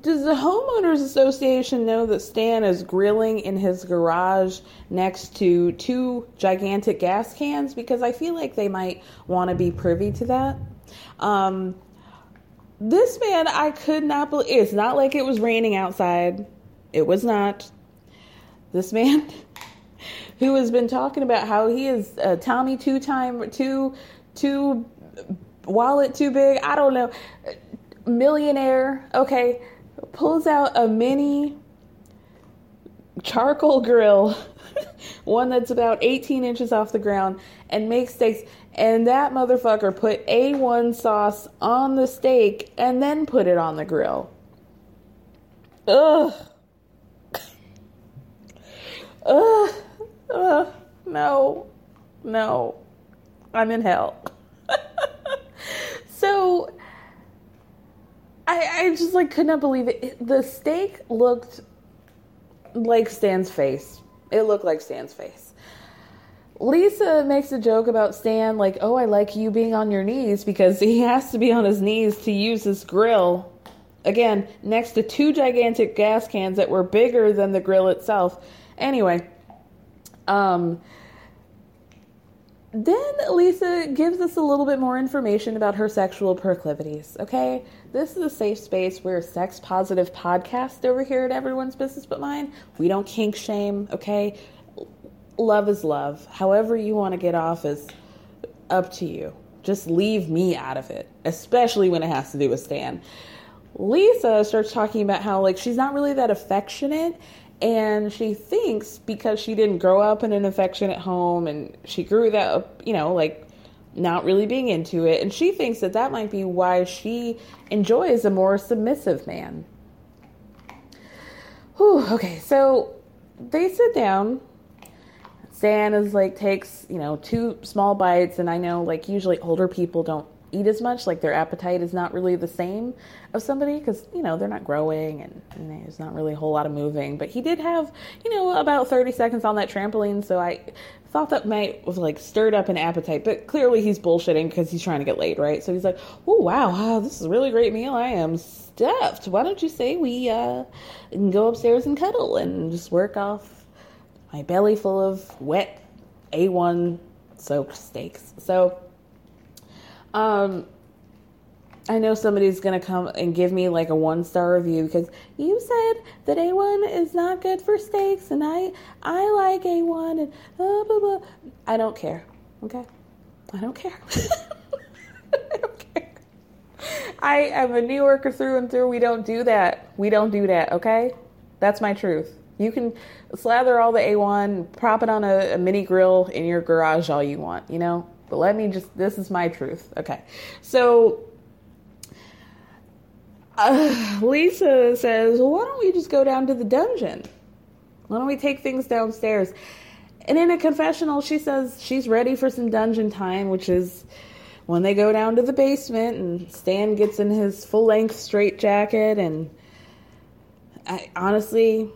Does the homeowners association know that Stan is grilling in his garage next to two gigantic gas cans? Because I feel like they might want to be privy to that. Um, this man, I could not believe. It's not like it was raining outside. It was not. This man, who has been talking about how he is a Tommy two time two too wallet too big. I don't know. Millionaire, okay, pulls out a mini charcoal grill, one that's about 18 inches off the ground, and makes steaks. And that motherfucker put A1 sauce on the steak and then put it on the grill. Ugh. Ugh. Ugh. No. No. I'm in hell. so I, I just like could not believe it. The steak looked like Stan's face. It looked like Stan's face. Lisa makes a joke about Stan, like, oh, I like you being on your knees because he has to be on his knees to use this grill. Again, next to two gigantic gas cans that were bigger than the grill itself. Anyway, um, then Lisa gives us a little bit more information about her sexual proclivities, okay? This is a safe space. We're a sex positive podcast over here at Everyone's Business But Mine. We don't kink shame, okay? Love is love. However, you want to get off is up to you. Just leave me out of it, especially when it has to do with Stan. Lisa starts talking about how, like, she's not really that affectionate And she thinks because she didn't grow up in an affectionate home and she grew that up, you know, like not really being into it. And she thinks that that might be why she enjoys a more submissive man. Whew, okay, so they sit down. Stan is like takes, you know, two small bites and I know like usually older people don't eat as much like their appetite is not really the same of somebody because you know they're not growing and, and, there's not really a whole lot of moving. But he did have you know about 30 seconds on that trampoline so i thought that might was like stirred up an appetite. But clearly he's bullshitting because he's trying to get laid right? So he's like oh wow, wow this is a really great meal. I am stuffed. Why don't you say we uh can go upstairs and cuddle and just work off my belly full of wet a1 soaked steaks? So um, I know somebody's gonna come and give me like a one star review because you said that A1 is not good for steaks, and I I like A1 and blah blah blah. I don't care. Okay, I don't care. I don't care. I am a New Yorker through and through. We don't do that. We don't do that. Okay, that's my truth. You can slather all the A1, prop it on a, a mini grill in your garage all you want. You know, but let me just, this is my truth. Okay. So uh, Lisa says, well, why don't we just go down to the dungeon? Why don't we take things downstairs? And in a confessional, she says she's ready for some dungeon time, which is when they go down to the basement and Stan gets in his full length straight jacket. And I, honestly,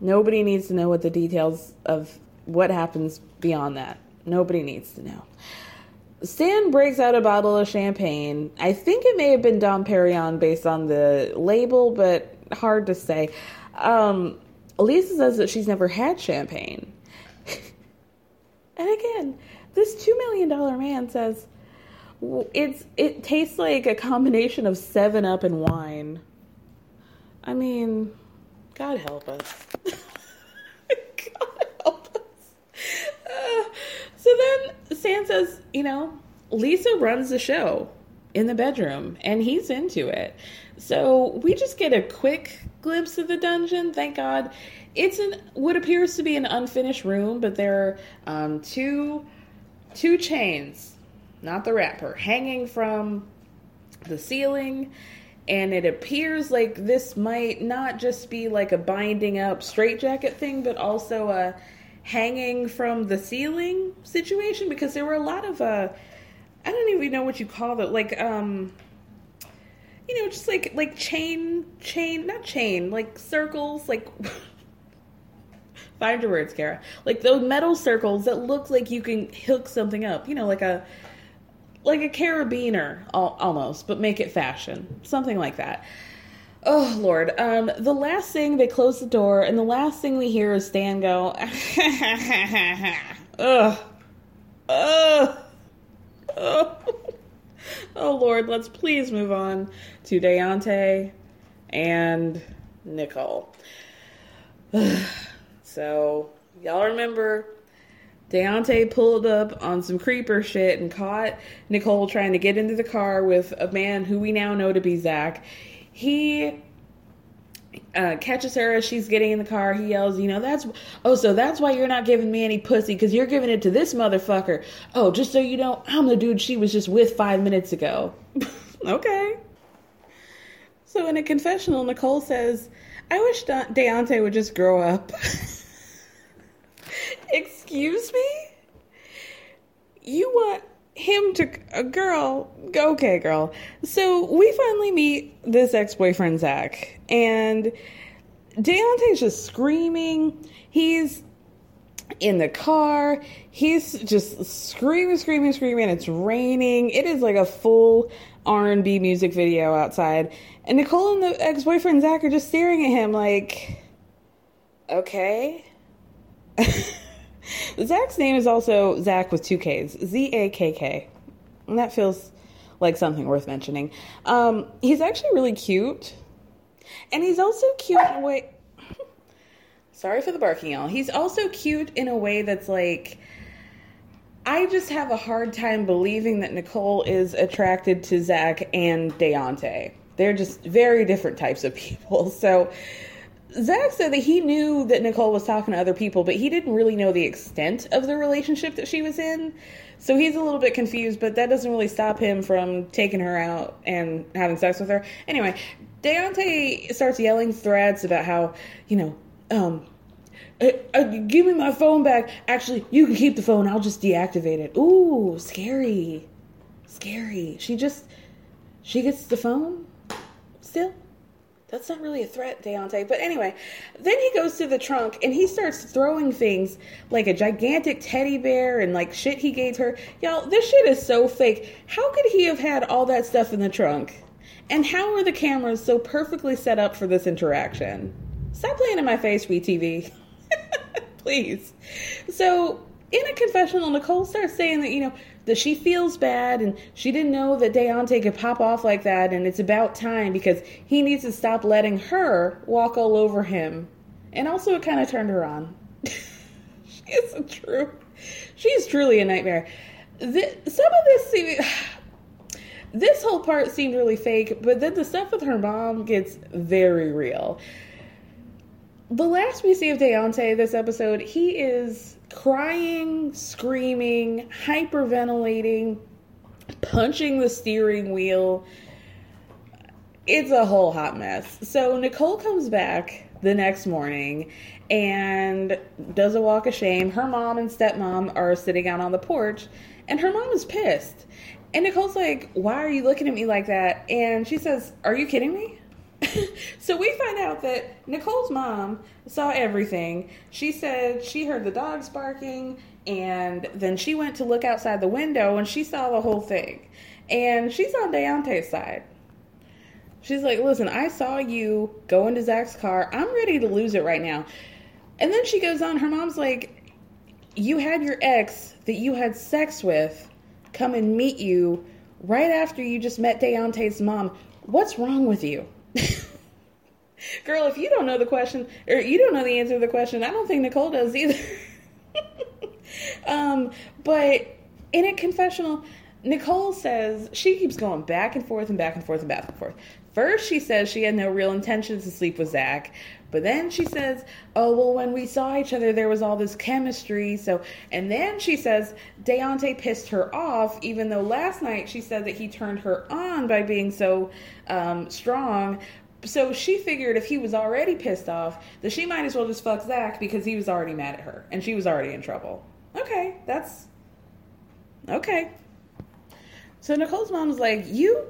nobody needs to know what the details of what happens beyond that. Nobody needs to know. Stan breaks out a bottle of champagne. I think it may have been Dom Perignon based on the label, but hard to say. Um, Lisa says that she's never had champagne. and again, this $2 million man says it's it tastes like a combination of 7 Up and wine. I mean, God help us. God help us. Uh, so then Stan says, you know, Lisa runs the show in the bedroom and he's into it. So we just get a quick glimpse of the dungeon. Thank God. It's an what appears to be an unfinished room, but there are um, two two chains, not the wrapper, hanging from the ceiling. And it appears like this might not just be like a binding up straitjacket thing, but also a hanging from the ceiling situation? Because there were a lot of uh I don't even know what you call it like um you know just like like chain chain not chain like circles like find your words Kara. Like those metal circles that look like you can hook something up you know like a like a carabiner almost but make it fashion something like that Oh Lord. Um the last thing they close the door and the last thing we hear is Stan go Ugh. Ugh. Oh. oh Lord, let's please move on to Deontay and Nicole. so y'all remember Deontay pulled up on some creeper shit and caught Nicole trying to get into the car with a man who we now know to be Zach he uh, catches her as she's getting in the car. He yells, "You know that's oh, so that's why you're not giving me any pussy because you're giving it to this motherfucker." Oh, just so you know, I'm the dude she was just with five minutes ago. okay. So in a confessional, Nicole says, "I wish De- Deontay would just grow up." Excuse me. You want him to a girl. Okay, girl. So we finally meet this ex boyfriend Zach, and Deontay's just screaming. He's in the car. He's just screaming, screaming, screaming. It's raining. It is like a full R and B music video outside, and Nicole and the ex boyfriend Zach are just staring at him like, okay. Zach's name is also Zach with two K's, Z A K K. And that feels like something worth mentioning. Um, he's actually really cute. And he's also cute in a way. Sorry for the barking, y'all. He's also cute in a way that's like. I just have a hard time believing that Nicole is attracted to Zach and Deontay. They're just very different types of people. So Zach said that he knew that Nicole was talking to other people, but he didn't really know the extent of the relationship that she was in. So he's a little bit confused, but that doesn't really stop him from taking her out and having sex with her. Anyway, Deontay starts yelling threats about how, you know, um, uh, uh, give me my phone back. Actually, you can keep the phone. I'll just deactivate it. Ooh, scary. Scary. She just, she gets the phone still? That's not really a threat, Deontay. But anyway, then he goes to the trunk and he starts throwing things like a gigantic teddy bear and like shit he gave her. Y'all, this shit is so fake. How could he have had all that stuff in the trunk? And how are the cameras so perfectly set up for this interaction? Stop playing in my face, WeTV. Please. So, in a confessional, Nicole starts saying that, you know, that she feels bad and she didn't know that Deontay could pop off like that and it's about time because he needs to stop letting her walk all over him. And also it kind of turned her on. she is a true she's truly a nightmare. This, some of this seemed, this whole part seemed really fake, but then the stuff with her mom gets very real. The last we see of Deontay this episode, he is crying, screaming, hyperventilating, punching the steering wheel. It's a whole hot mess. So Nicole comes back the next morning and does a walk of shame. Her mom and stepmom are sitting out on the porch, and her mom is pissed. And Nicole's like, Why are you looking at me like that? And she says, Are you kidding me? so we find out that Nicole's mom saw everything. She said she heard the dogs barking, and then she went to look outside the window and she saw the whole thing. And she's on Deontay's side. She's like, Listen, I saw you go into Zach's car. I'm ready to lose it right now. And then she goes on, her mom's like, You had your ex that you had sex with come and meet you right after you just met Deontay's mom. What's wrong with you? Girl, if you don't know the question, or you don't know the answer to the question, I don't think Nicole does either. um, but in a confessional, Nicole says she keeps going back and forth and back and forth and back and forth. First, she says she had no real intentions to sleep with Zach, but then she says, "Oh well, when we saw each other, there was all this chemistry." So, and then she says Deontay pissed her off, even though last night she said that he turned her on by being so um, strong. So she figured if he was already pissed off, that she might as well just fuck Zach because he was already mad at her and she was already in trouble. Okay, that's okay. So Nicole's mom's like, "You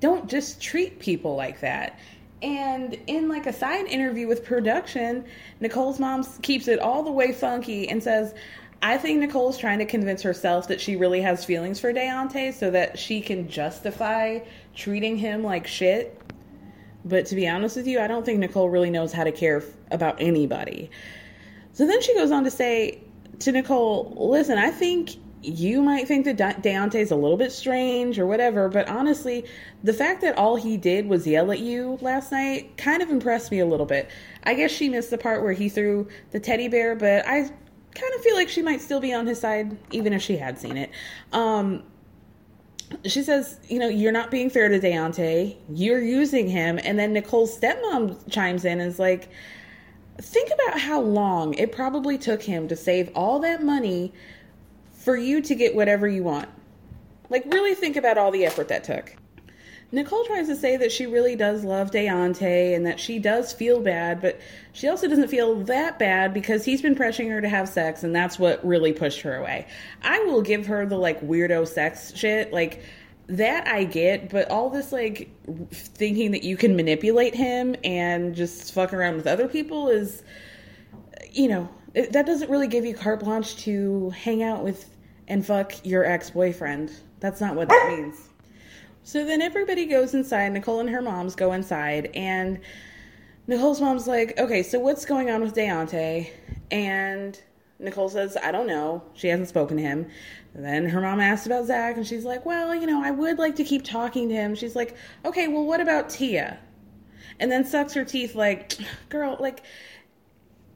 don't just treat people like that." And in like a side interview with production, Nicole's mom keeps it all the way funky and says, I think Nicole's trying to convince herself that she really has feelings for Deontay so that she can justify treating him like shit. But to be honest with you, I don't think Nicole really knows how to care about anybody. So then she goes on to say to Nicole, listen, I think you might think that Deontay's a little bit strange or whatever, but honestly, the fact that all he did was yell at you last night kind of impressed me a little bit. I guess she missed the part where he threw the teddy bear, but I kind of feel like she might still be on his side, even if she had seen it. Um, she says, you know, you're not being fair to Deontay. You're using him. And then Nicole's stepmom chimes in and is like, think about how long it probably took him to save all that money for you to get whatever you want. Like, really think about all the effort that took. Nicole tries to say that she really does love Deontay and that she does feel bad, but she also doesn't feel that bad because he's been pressuring her to have sex, and that's what really pushed her away. I will give her the like weirdo sex shit, like that I get, but all this like thinking that you can manipulate him and just fuck around with other people is, you know, it, that doesn't really give you carte blanche to hang out with and fuck your ex boyfriend. That's not what that means. So then everybody goes inside. Nicole and her moms go inside, and Nicole's mom's like, okay, so what's going on with Deontay? And Nicole says, I don't know. She hasn't spoken to him. And then her mom asks about Zach, and she's like, well, you know, I would like to keep talking to him. She's like, okay, well, what about Tia? And then sucks her teeth, like, girl, like,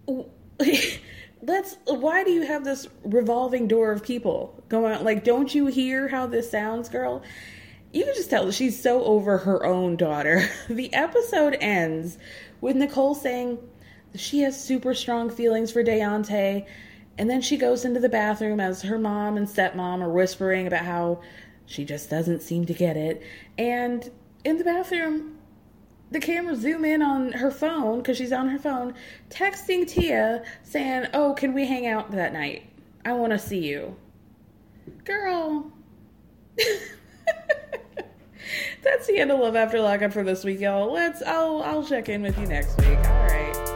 let's, why do you have this revolving door of people going? Like, don't you hear how this sounds, girl? you can just tell she's so over her own daughter. The episode ends with Nicole saying, she has super strong feelings for Deontay. And then she goes into the bathroom as her mom and stepmom are whispering about how she just doesn't seem to get it. And in the bathroom, the camera zoom in on her phone because she's on her phone, texting Tia saying, "Oh, can we hang out that night? I want to see you." Girl. That's the end of Love After Lockup for this week, y'all. Let's I'll I'll check in with you next week. All right.